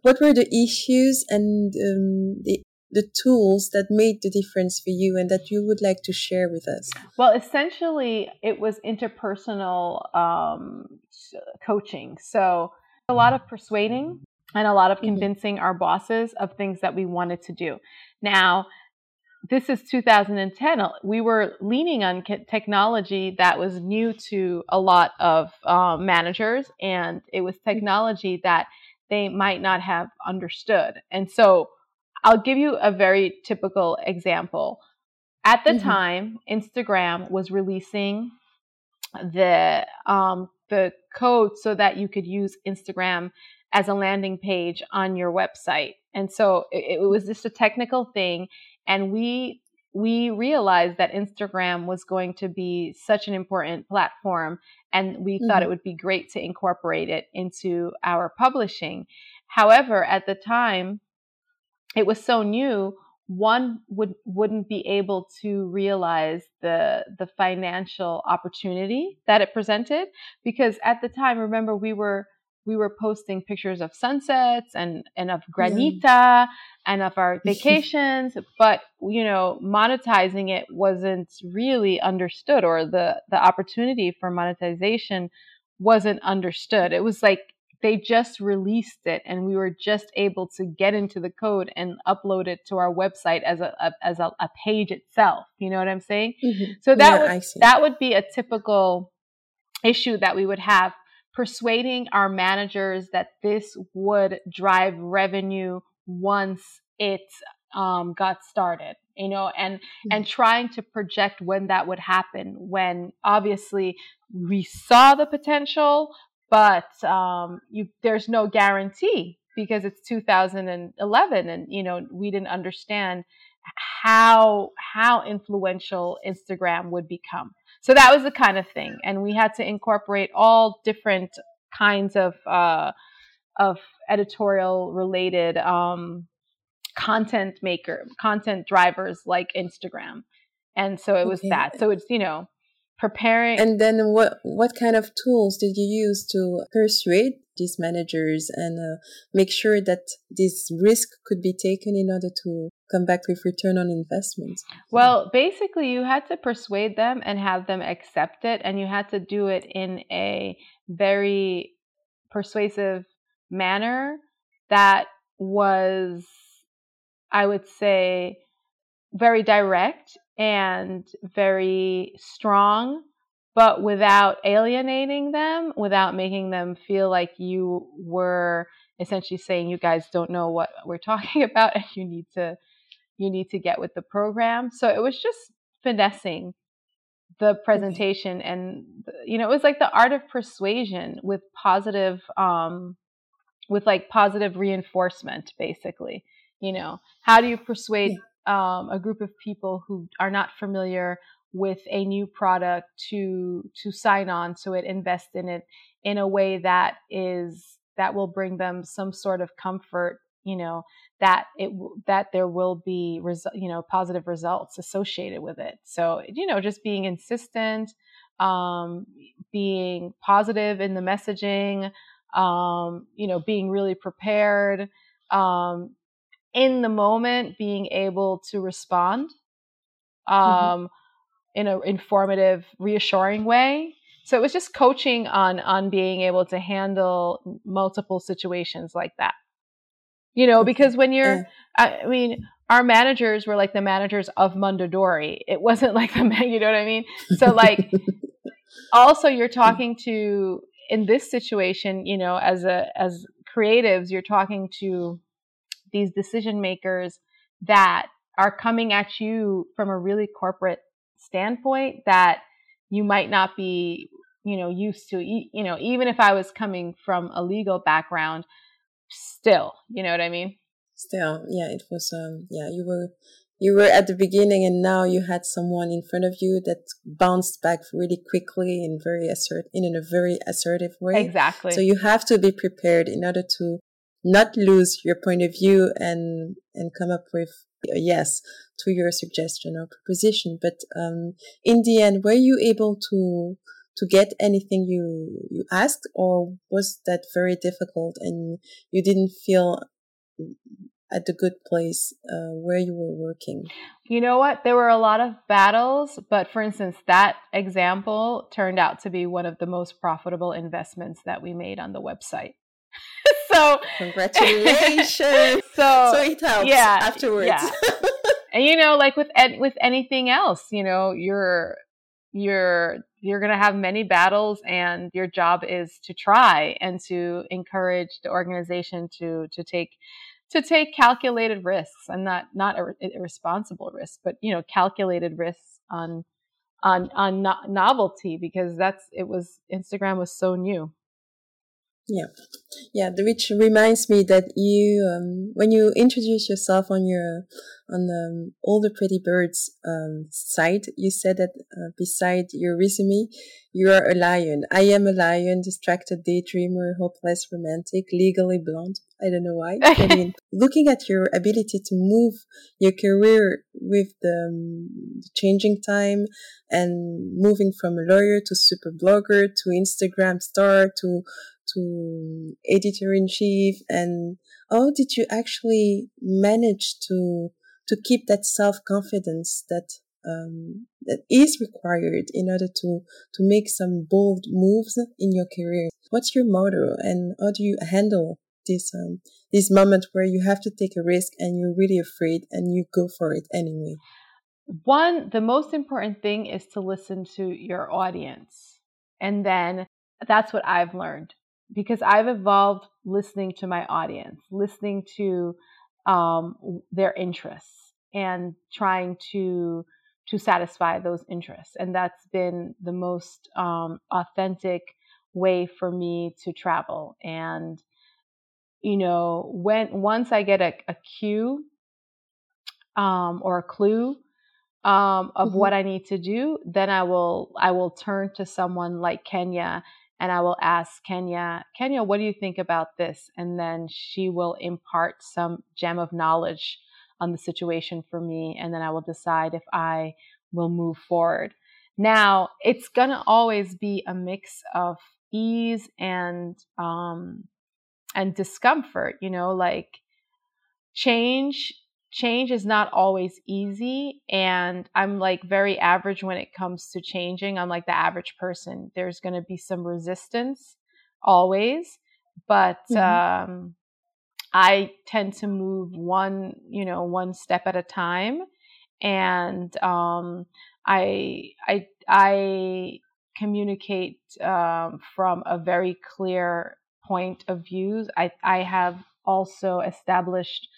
What were the issues and um, the, the tools that made the difference for you and that you would like to share with us? Well, essentially, it was interpersonal um, coaching. So, a lot of persuading and a lot of mm-hmm. convincing mm-hmm. our bosses of things that we wanted to do. Now, this is 2010. We were leaning on technology that was new to a lot of uh, managers, and it was technology that they might not have understood. And so I'll give you a very typical example. At the mm-hmm. time, Instagram was releasing the um, the code so that you could use Instagram as a landing page on your website. And so it, it was just a technical thing and we we realized that Instagram was going to be such an important platform and we mm-hmm. thought it would be great to incorporate it into our publishing. However, at the time it was so new, one would wouldn't be able to realize the the financial opportunity that it presented because at the time remember we were we were posting pictures of sunsets and, and of granita yeah. and of our vacations, but you know, monetizing it wasn't really understood or the, the opportunity for monetization wasn't understood. It was like they just released it and we were just able to get into the code and upload it to our website as a, a as a, a, page itself. You know what I'm saying? Mm-hmm. So that yeah, would that would be a typical issue that we would have persuading our managers that this would drive revenue once it um, got started you know and mm-hmm. and trying to project when that would happen when obviously we saw the potential but um, you, there's no guarantee because it's 2011 and you know we didn't understand how how influential Instagram would become. So that was the kind of thing, and we had to incorporate all different kinds of uh, of editorial related um, content maker content drivers like Instagram, and so it was okay. that. So it's you know preparing. And then what what kind of tools did you use to persuade these managers and uh, make sure that this risk could be taken in order to come back with return on investment? Well, basically, you had to persuade them and have them accept it, and you had to do it in a very persuasive manner that was, I would say, very direct and very strong but without alienating them, without making them feel like you were essentially saying you guys don't know what we're talking about and you need to you need to get with the program. So it was just finessing the presentation and you know it was like the art of persuasion with positive um with like positive reinforcement basically you know? How do you persuade um, a group of people who are not familiar with a new product to to sign on to it invest in it in a way that is that will bring them some sort of comfort you know that it that there will be resu- you know positive results associated with it so you know just being insistent um, being positive in the messaging um, you know being really prepared um, in the moment being able to respond mm-hmm. um, in an informative, reassuring way. So it was just coaching on on being able to handle multiple situations like that. You know, because when you're, I mean, our managers were like the managers of Mondadori. It wasn't like the man, you know what I mean? So like, also you're talking to in this situation, you know, as a as creatives, you're talking to these decision makers that are coming at you from a really corporate standpoint that you might not be you know used to you know even if i was coming from a legal background still you know what i mean? Still yeah it was um yeah you were you were at the beginning and now you had someone in front of you that bounced back really quickly in very assert in a very assertive way. Exactly. So you have to be prepared in order to not lose your point of view and and come up with a yes to your suggestion or proposition. But um, in the end, were you able to to get anything you you asked, or was that very difficult and you didn't feel at the good place uh, where you were working? You know what? There were a lot of battles, but for instance, that example turned out to be one of the most profitable investments that we made on the website. so congratulations. so, so it helps yeah, afterwards. Yeah. and you know, like with ed- with anything else, you know, you're you're you're going to have many battles and your job is to try and to encourage the organization to to take to take calculated risks and not not irresponsible risks but you know calculated risks on on on no- novelty because that's it was Instagram was so new yeah, yeah. Which reminds me that you, um, when you introduce yourself on your on the um, all the pretty birds um, site, you said that uh, beside your resume, you are a lion. I am a lion, distracted daydreamer, hopeless romantic, legally blonde. I don't know why. I mean, looking at your ability to move your career with the um, changing time and moving from a lawyer to super blogger to Instagram star to to editor in chief and how did you actually manage to to keep that self confidence that um, that is required in order to to make some bold moves in your career? What's your motto, and how do you handle this um, this moment where you have to take a risk and you're really afraid and you go for it anyway? One, the most important thing is to listen to your audience, and then that's what I've learned because I've evolved listening to my audience, listening to um, their interests, and trying to to satisfy those interests, and that's been the most um, authentic way for me to travel. And you know, when once I get a, a cue, um, or a clue um, of mm-hmm. what I need to do, then I will I will turn to someone like Kenya and I will ask Kenya, Kenya, what do you think about this? And then she will impart some gem of knowledge on the situation for me, and then I will decide if I will move forward. Now, it's gonna always be a mix of ease and um, and discomfort. You know, like change change is not always easy and i'm like very average when it comes to changing. I'm like the average person. There's going to be some resistance always but mm-hmm. um i tend to move one you know one step at a time and um i i i communicate um, from a very clear point of views. I i have also established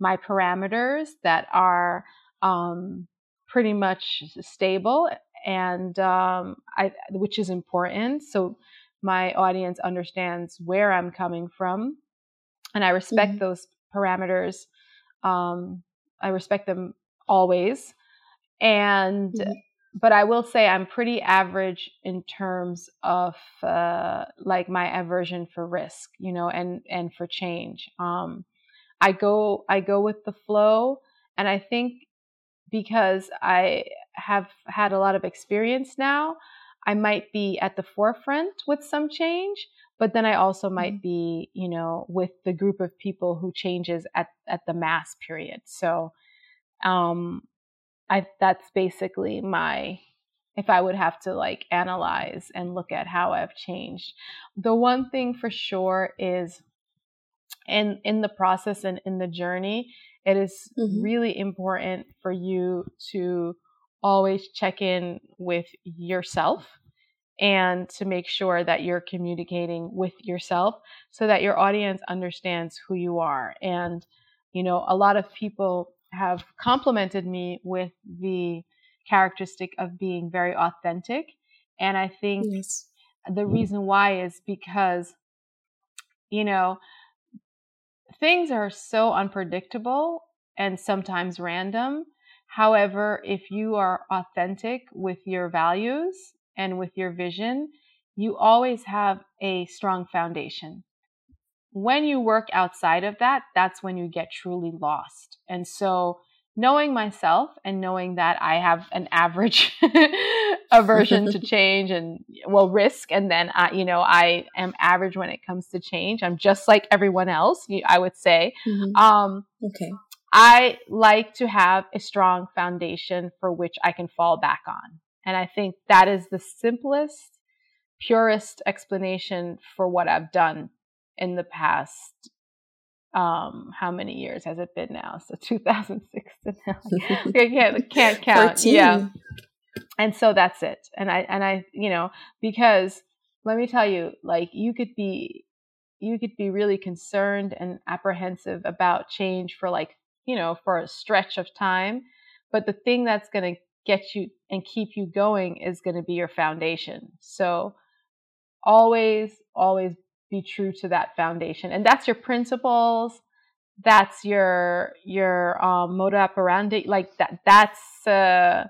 my parameters that are um, pretty much stable and um, I, which is important. So my audience understands where I'm coming from, and I respect mm-hmm. those parameters. Um, I respect them always, and mm-hmm. but I will say I'm pretty average in terms of uh, like my aversion for risk, you know, and and for change. Um, I go I go with the flow and I think because I have had a lot of experience now, I might be at the forefront with some change, but then I also might mm-hmm. be, you know, with the group of people who changes at at the mass period. So um I that's basically my if I would have to like analyze and look at how I've changed. The one thing for sure is and in the process and in the journey, it is mm-hmm. really important for you to always check in with yourself and to make sure that you're communicating with yourself so that your audience understands who you are. And, you know, a lot of people have complimented me with the characteristic of being very authentic. And I think yes. the reason why is because, you know, things are so unpredictable and sometimes random. However, if you are authentic with your values and with your vision, you always have a strong foundation. When you work outside of that, that's when you get truly lost. And so, knowing myself and knowing that I have an average aversion to change and well risk and then I you know I am average when it comes to change. I'm just like everyone else, I would say. Mm-hmm. Um okay. I like to have a strong foundation for which I can fall back on. And I think that is the simplest, purest explanation for what I've done in the past um how many years has it been now? So 2006 to now. I can't, can't count. 14. yeah and so that's it. And i and i you know because let me tell you like you could be you could be really concerned and apprehensive about change for like you know for a stretch of time but the thing that's going to get you and keep you going is going to be your foundation. So always always be true to that foundation. And that's your principles. That's your your um, modus operandi like that that's uh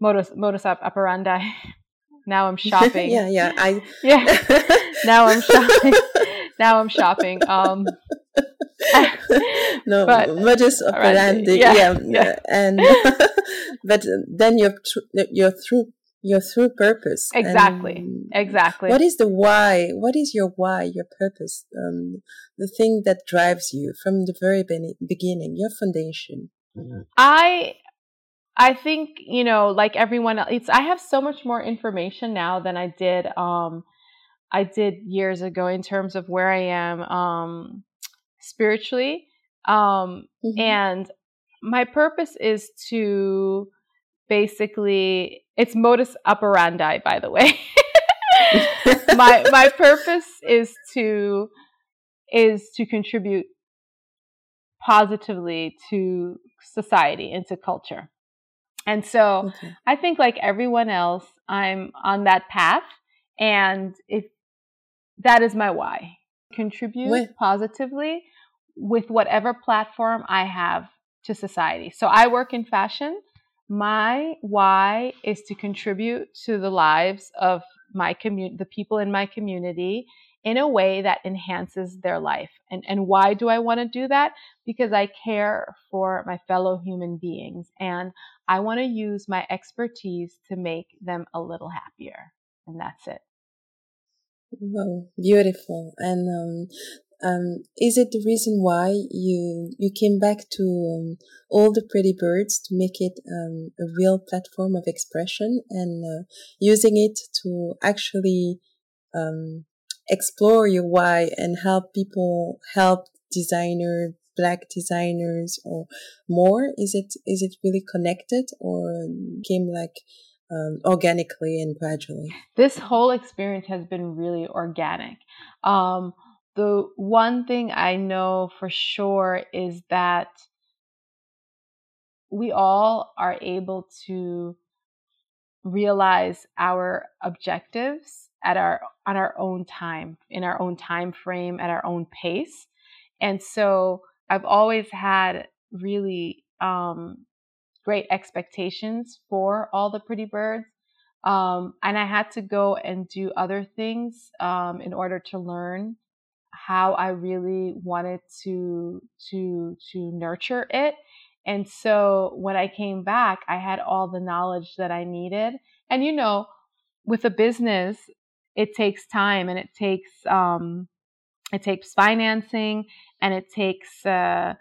modus modus operandi. Now i'm shopping. yeah yeah i yeah. Now i'm shopping. Now i'm shopping um no but, modus operandi yeah, yeah, yeah. and but then you're you're through your true purpose. Exactly. And exactly. What is the why? What is your why, your purpose? Um, the thing that drives you from the very beginning, your foundation. I, I think, you know, like everyone else, I have so much more information now than I did, um, I did years ago in terms of where I am, um, spiritually. Um, mm-hmm. and my purpose is to basically it's modus operandi, by the way. my my purpose is to is to contribute positively to society and to culture. And so okay. I think like everyone else, I'm on that path and if that is my why. Contribute positively with whatever platform I have to society. So I work in fashion. My why is to contribute to the lives of my community, the people in my community in a way that enhances their life. And, and why do I want to do that? Because I care for my fellow human beings and I want to use my expertise to make them a little happier. And that's it. Wow, beautiful. And um, um, is it the reason why you you came back to um, all the pretty birds to make it um, a real platform of expression and uh, using it to actually um, explore your why and help people help designer black designers or more? Is it is it really connected or came like um, organically and gradually? This whole experience has been really organic. Um, the one thing i know for sure is that we all are able to realize our objectives at our on our own time in our own time frame at our own pace. And so i've always had really um, great expectations for all the pretty birds um, and i had to go and do other things um, in order to learn how i really wanted to to to nurture it. And so when i came back i had all the knowledge that i needed. And you know with a business it takes time and it takes um, it takes financing and it takes uh,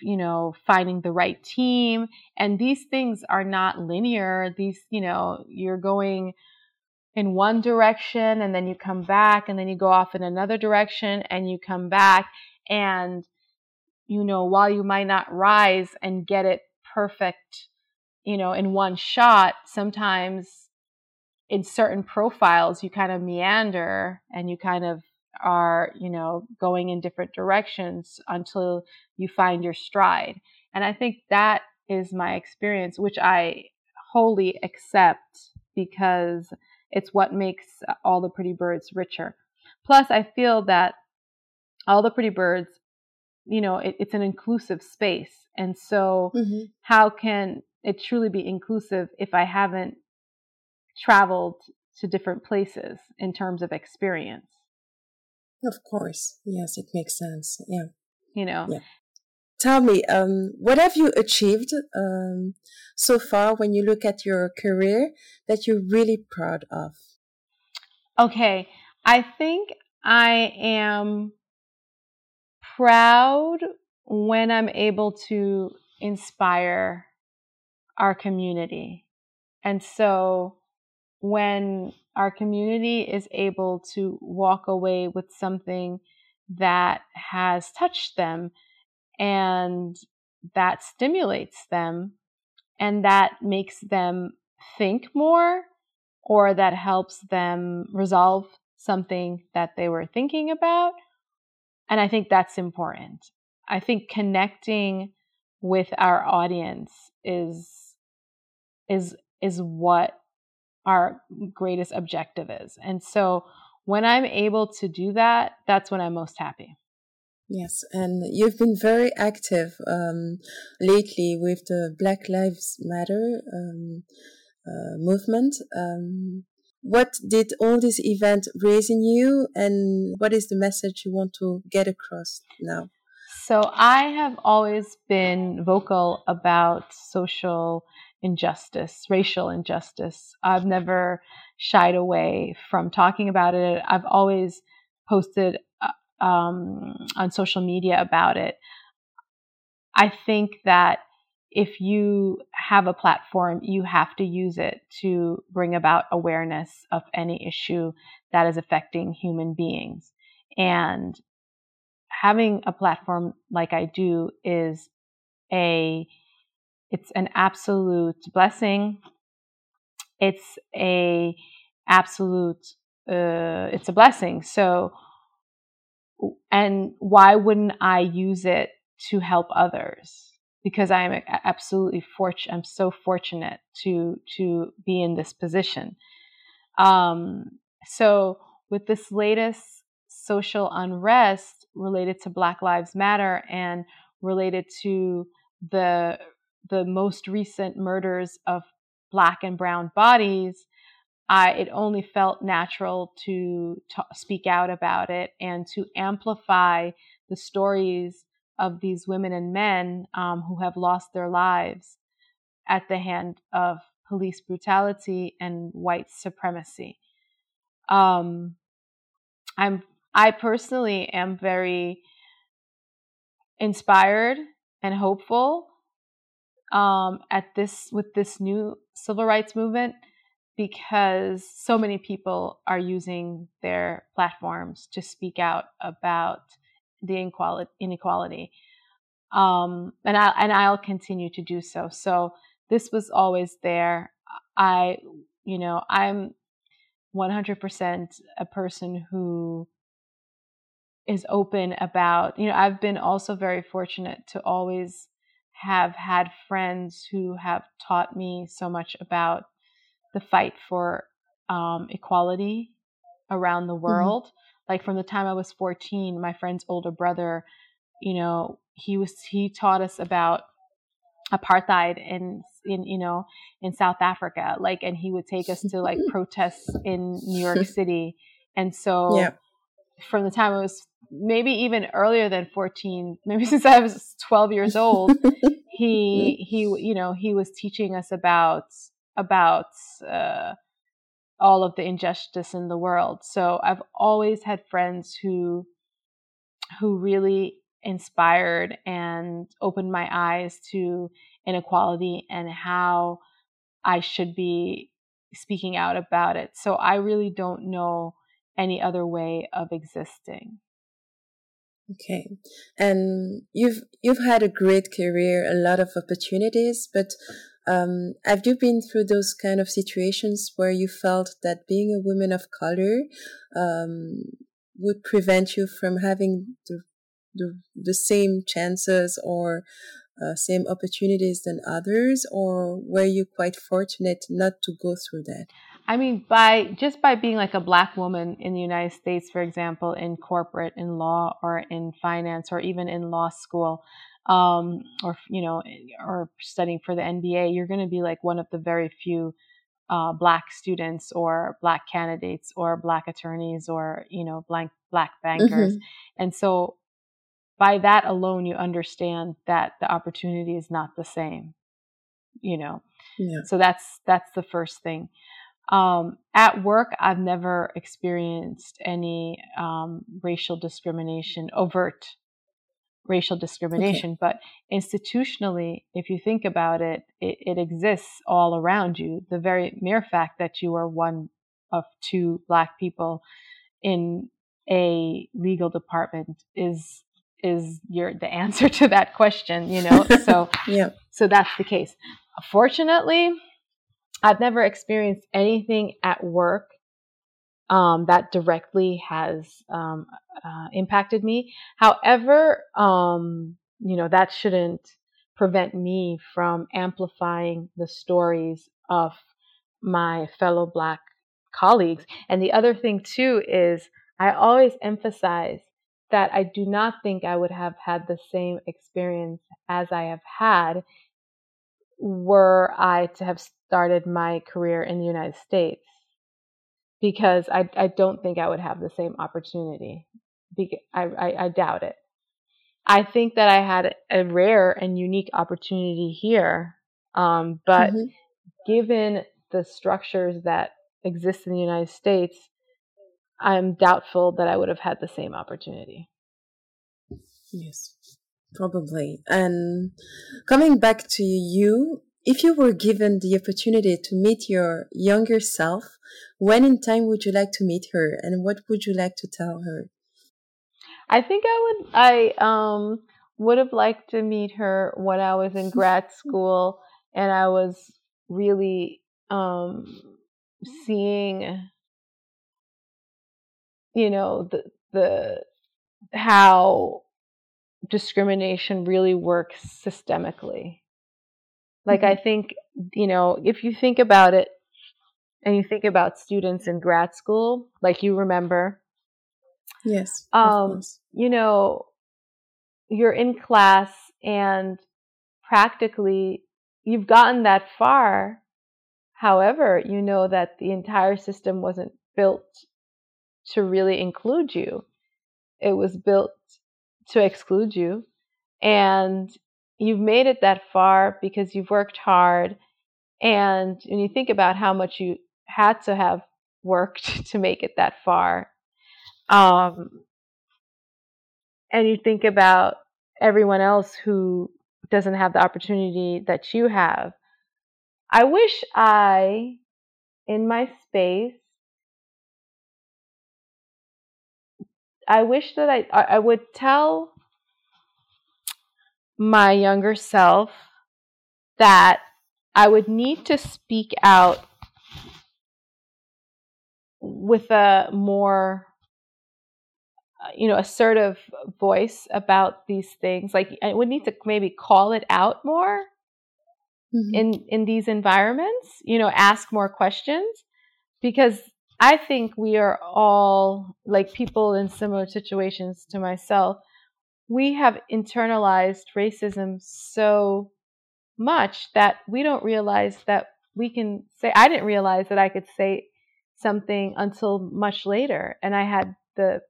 you know finding the right team. And these things are not linear. These you know you're going in one direction and then you come back and then you go off in another direction and you come back and you know while you might not rise and get it perfect you know in one shot sometimes in certain profiles you kind of meander and you kind of are you know going in different directions until you find your stride. And i think that is my experience which i wholly accept because it's what makes all the pretty birds richer plus i feel that all the pretty birds you know it, it's an inclusive space and so mm-hmm. how can it truly be inclusive if i haven't traveled to different places in terms of experience. Of course. Yes, it makes sense. Yeah. You know. Yeah. Tell me, um, what have you achieved um, so far when you look at your career that you're really proud of? Okay. I think I am proud when I'm able to inspire our community. And so when our community is able to walk away with something that has touched them and that stimulates them and that makes them think more or that helps them resolve something that they were thinking about. And I think that's important. I think connecting with our audience is is is what our greatest objective is. And so when I'm able to do that, that's when I'm most happy. Yes, and you've been very active um, lately with the Black Lives Matter um, uh, movement. Um, what did all this event raise in you, and what is the message you want to get across now? So, I have always been vocal about social injustice, racial injustice. I've never shied away from talking about it. I've always posted um, on social media about it. I think that if you have a platform, you have to use it to bring about awareness of any issue that is affecting human beings. And having a platform like I do is a it's an absolute blessing. It's a absolute uh, it's a blessing. So and why wouldn't I use it to help others? Because I am absolutely fortunate. I'm so fortunate to to be in this position. Um, so with this latest social unrest related to Black Lives Matter and related to the the most recent murders of black and brown bodies, I it only felt natural to t- speak out about it and to amplify the stories of these women and men um, who have lost their lives at the hand of police brutality and white supremacy. Um, I'm I personally am very inspired and hopeful um, at this with this new civil rights movement because so many people are using their platforms to speak out about the inequality. Um, and I and I'll continue to do so. So this was always there. I, you know, I'm 100% a person who is open about, you know, I've been also very fortunate to always have had friends who have taught me so much about the fight for um, equality around the mm-hmm. world. Mm-hmm. Like from the time I was 14, my friend's older brother, you know, he was he taught us about apartheid in in you know in South Africa like and he would take us to like protests in New York City and so yeah. from the time I was maybe even earlier than 14 maybe since I was 12 years old he he you know he was teaching us about about uh, all of the injustice in the world so I've always had friends who who really inspired and opened my eyes to inequality and how I should be speaking out about it. So I really don't know any other way of existing. Okay. And you've you've had a great career, a lot of opportunities, but um, have you been through those kind of situations where you felt that being a woman of color um, would prevent you from having the the, the same chances or uh, same opportunities than others, or were you quite fortunate not to go through that? I mean, by just by being like a black woman in the United States, for example, in corporate, in law, or in finance, or even in law school, um, or you know, or studying for the MBA, you're going to be like one of the very few uh, black students, or black candidates, or black attorneys, or you know, black black bankers, mm-hmm. and so by that alone, you understand that the opportunity is not the same, you know? Yeah. So that's, that's the first thing. Um, at work, I've never experienced any um, racial discrimination, overt racial discrimination, okay. but institutionally, if you think about it, it, it exists all around you. The very mere fact that you are one of two black people in a legal department is is your the answer to that question you know so yeah so that's the case fortunately i've never experienced anything at work um, that directly has um, uh, impacted me. However um, you know that shouldn't prevent me from amplifying the stories of my fellow black colleagues. And the other thing too is i always emphasize that I do not think I would have had the same experience as I have had were I to have started my career in the United States. Because I, I don't think I would have the same opportunity. I, I, I doubt it. I think that I had a rare and unique opportunity here. Um, but mm-hmm. given the structures that exist in the United States, I'm doubtful that I would have had the same opportunity. Yes, probably. And coming back to you, if you were given the opportunity to meet your younger self, when in time would you like to meet her and what would you like to tell her? I think I would I um would have liked to meet her when I was in grad school and I was really um seeing you know the the how discrimination really works systemically like mm-hmm. i think you know if you think about it and you think about students in grad school like you remember yes um you know you're in class and practically you've gotten that far. However, you know that the entire system wasn't built to really include you. It was built to exclude you. And you've made it that far because you've worked hard. And when you think about how much you had to have worked to make it that far, um, and you think about everyone else who doesn't have the opportunity that you have. I wish I, in my space, I wish that I I would tell my younger self that I would need to speak out with a more you know assertive voice about these things like i would need to maybe call it out more mm-hmm. in in these environments you know ask more questions because i think we are all like people in similar situations to myself we have internalized racism so much that we don't realize that we can say i didn't realize that i could say something until much later and i had the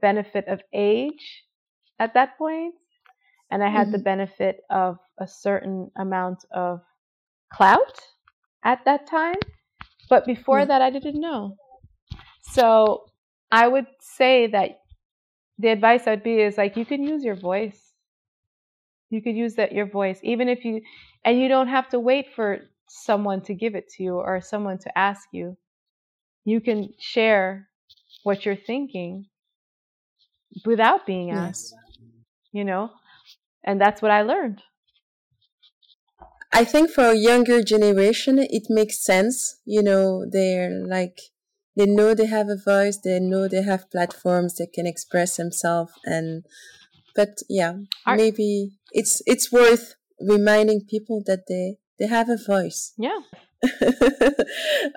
benefit of age at that point, and I had mm-hmm. the benefit of a certain amount of clout at that time. But before mm-hmm. that, I didn't know. So I would say that the advice I'd be is like you can use your voice. You could use that your voice, even if you, and you don't have to wait for someone to give it to you or someone to ask you. You can share what you're thinking without being asked. Yes. You know, and that's what I learned. I think for a younger generation, it makes sense. You know, they're like, they know they have a voice, they know they have platforms, they can express themselves. And, but yeah, Are, maybe it's, it's worth reminding people that they, they have a voice. Yeah.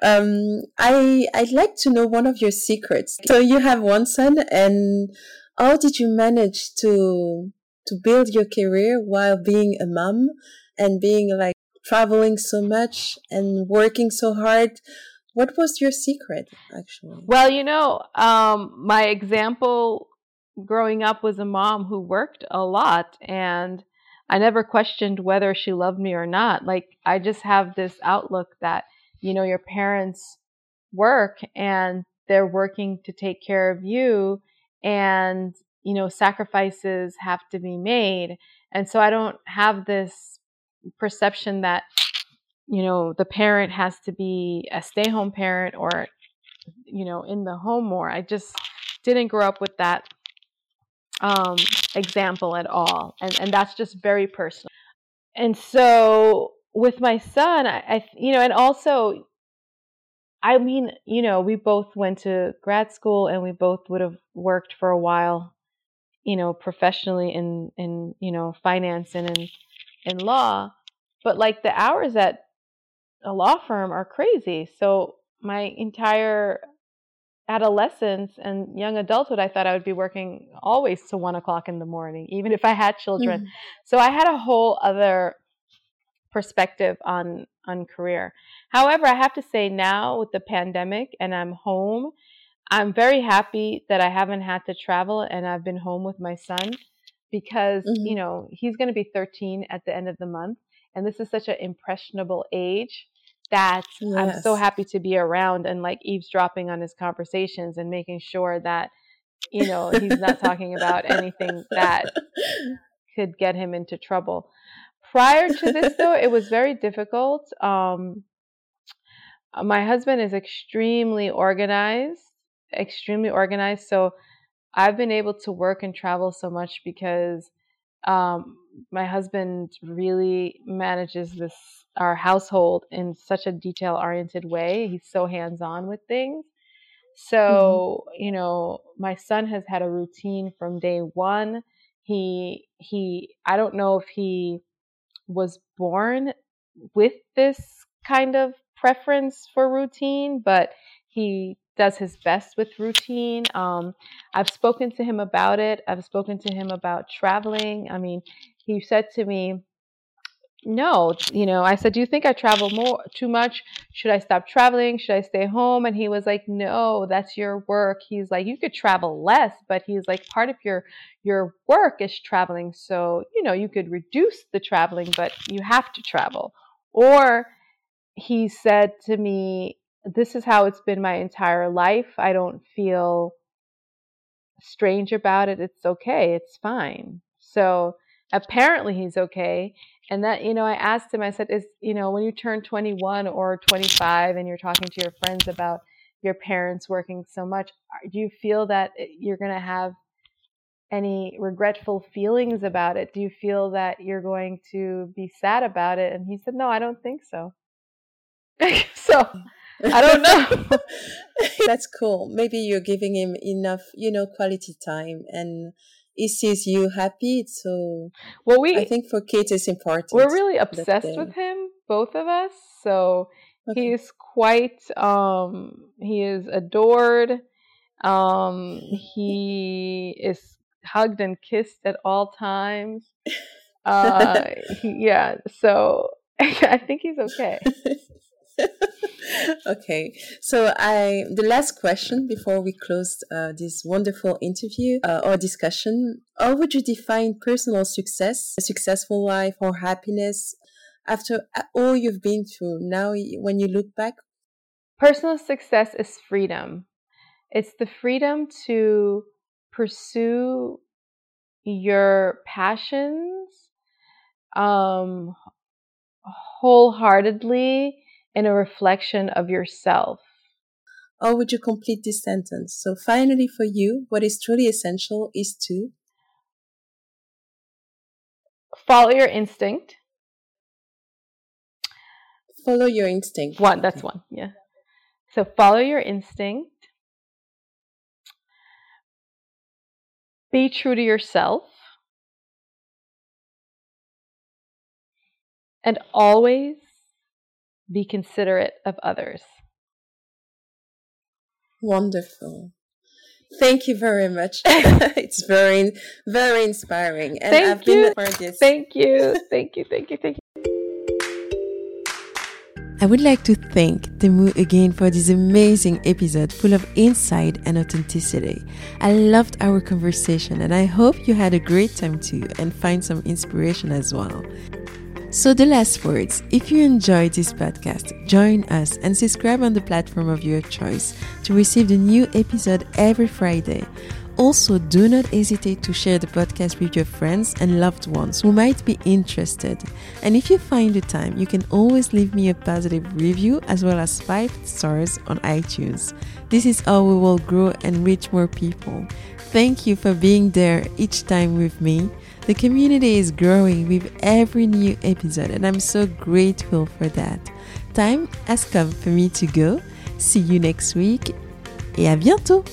um, I I'd like to know one of your secrets. So you have one son, and how did you manage to to build your career while being a mom and being like traveling so much and working so hard? What was your secret, actually? Well, you know, um, my example growing up was a mom who worked a lot and I never questioned whether she loved me or not. Like, I just have this outlook that, you know, your parents work and they're working to take care of you and, you know, sacrifices have to be made. And so I don't have this perception that, you know, the parent has to be a stay home parent or, you know, in the home more. I just didn't grow up with that um, example at all, and and that's just very personal. And so with my son, I, I you know, and also, I mean, you know, we both went to grad school, and we both would have worked for a while, you know, professionally in in you know finance and in in law, but like the hours at a law firm are crazy. So my entire adolescence and young adulthood, I thought I would be working always to one o'clock in the morning, even if I had children. Mm-hmm. So I had a whole other perspective on on career. However, I have to say now with the pandemic and I'm home, I'm very happy that I haven't had to travel and I've been home with my son because, mm-hmm. you know, he's going to be 13 at the end of the month and this is such an impressionable age that yes. I'm so happy to be around and like eavesdropping on his conversations and making sure that you know he's not talking about anything that could get him into trouble. Prior to this though, it was very difficult. Um, my husband is extremely organized, extremely organized. So I've been able to work and travel so much because um, my husband really manages this our household in such a detail oriented way. He's so hands on with things. So, mm-hmm. you know, my son has had a routine from day one. He he I don't know if he was born with this kind of preference for routine, but he does his best with routine. Um, I've spoken to him about it. I've spoken to him about traveling. I mean, he said to me, no, you know, I said, Do you think I travel more too much? Should I stop traveling? Should I stay home? And he was like, No, that's your work. He's like, You could travel less, but he's like, part of your your work is traveling. So, you know, you could reduce the traveling, but you have to travel. Or he said to me, This is how it's been my entire life. I don't feel strange about it. It's okay. It's fine. So apparently he's okay and that you know i asked him i said is you know when you turn 21 or 25 and you're talking to your friends about your parents working so much do you feel that eh, you're going to have any regretful feelings about it do you feel that you're going to be sad about it and he said no i don't think so so mm. i don't know that's cool maybe you're giving him enough you know quality time and he sees you happy. So well, we I think for kids it's important. We're really obsessed with him, both of us. So okay. he's quite um he is adored. Um he is hugged and kissed at all times. Uh yeah, so I think he's okay. okay, so I the last question before we close uh, this wonderful interview uh, or discussion: How would you define personal success, a successful life, or happiness after all you've been through? Now, when you look back, personal success is freedom. It's the freedom to pursue your passions um, wholeheartedly and a reflection of yourself. Or would you complete this sentence? So finally for you, what is truly essential is to follow your instinct. Follow your instinct. One, that's one. Yeah. So follow your instinct. Be true to yourself. And always be considerate of others. Wonderful. Thank you very much. it's very, very inspiring. And thank I've you. been for this. Thank you. Thank you. Thank you. Thank you. I would like to thank Tamu again for this amazing episode full of insight and authenticity. I loved our conversation and I hope you had a great time too and find some inspiration as well. So, the last words if you enjoyed this podcast, join us and subscribe on the platform of your choice to receive the new episode every Friday. Also, do not hesitate to share the podcast with your friends and loved ones who might be interested. And if you find the time, you can always leave me a positive review as well as five stars on iTunes. This is how we will grow and reach more people. Thank you for being there each time with me. The community is growing with every new episode, and I'm so grateful for that. Time has come for me to go. See you next week, et à bientôt!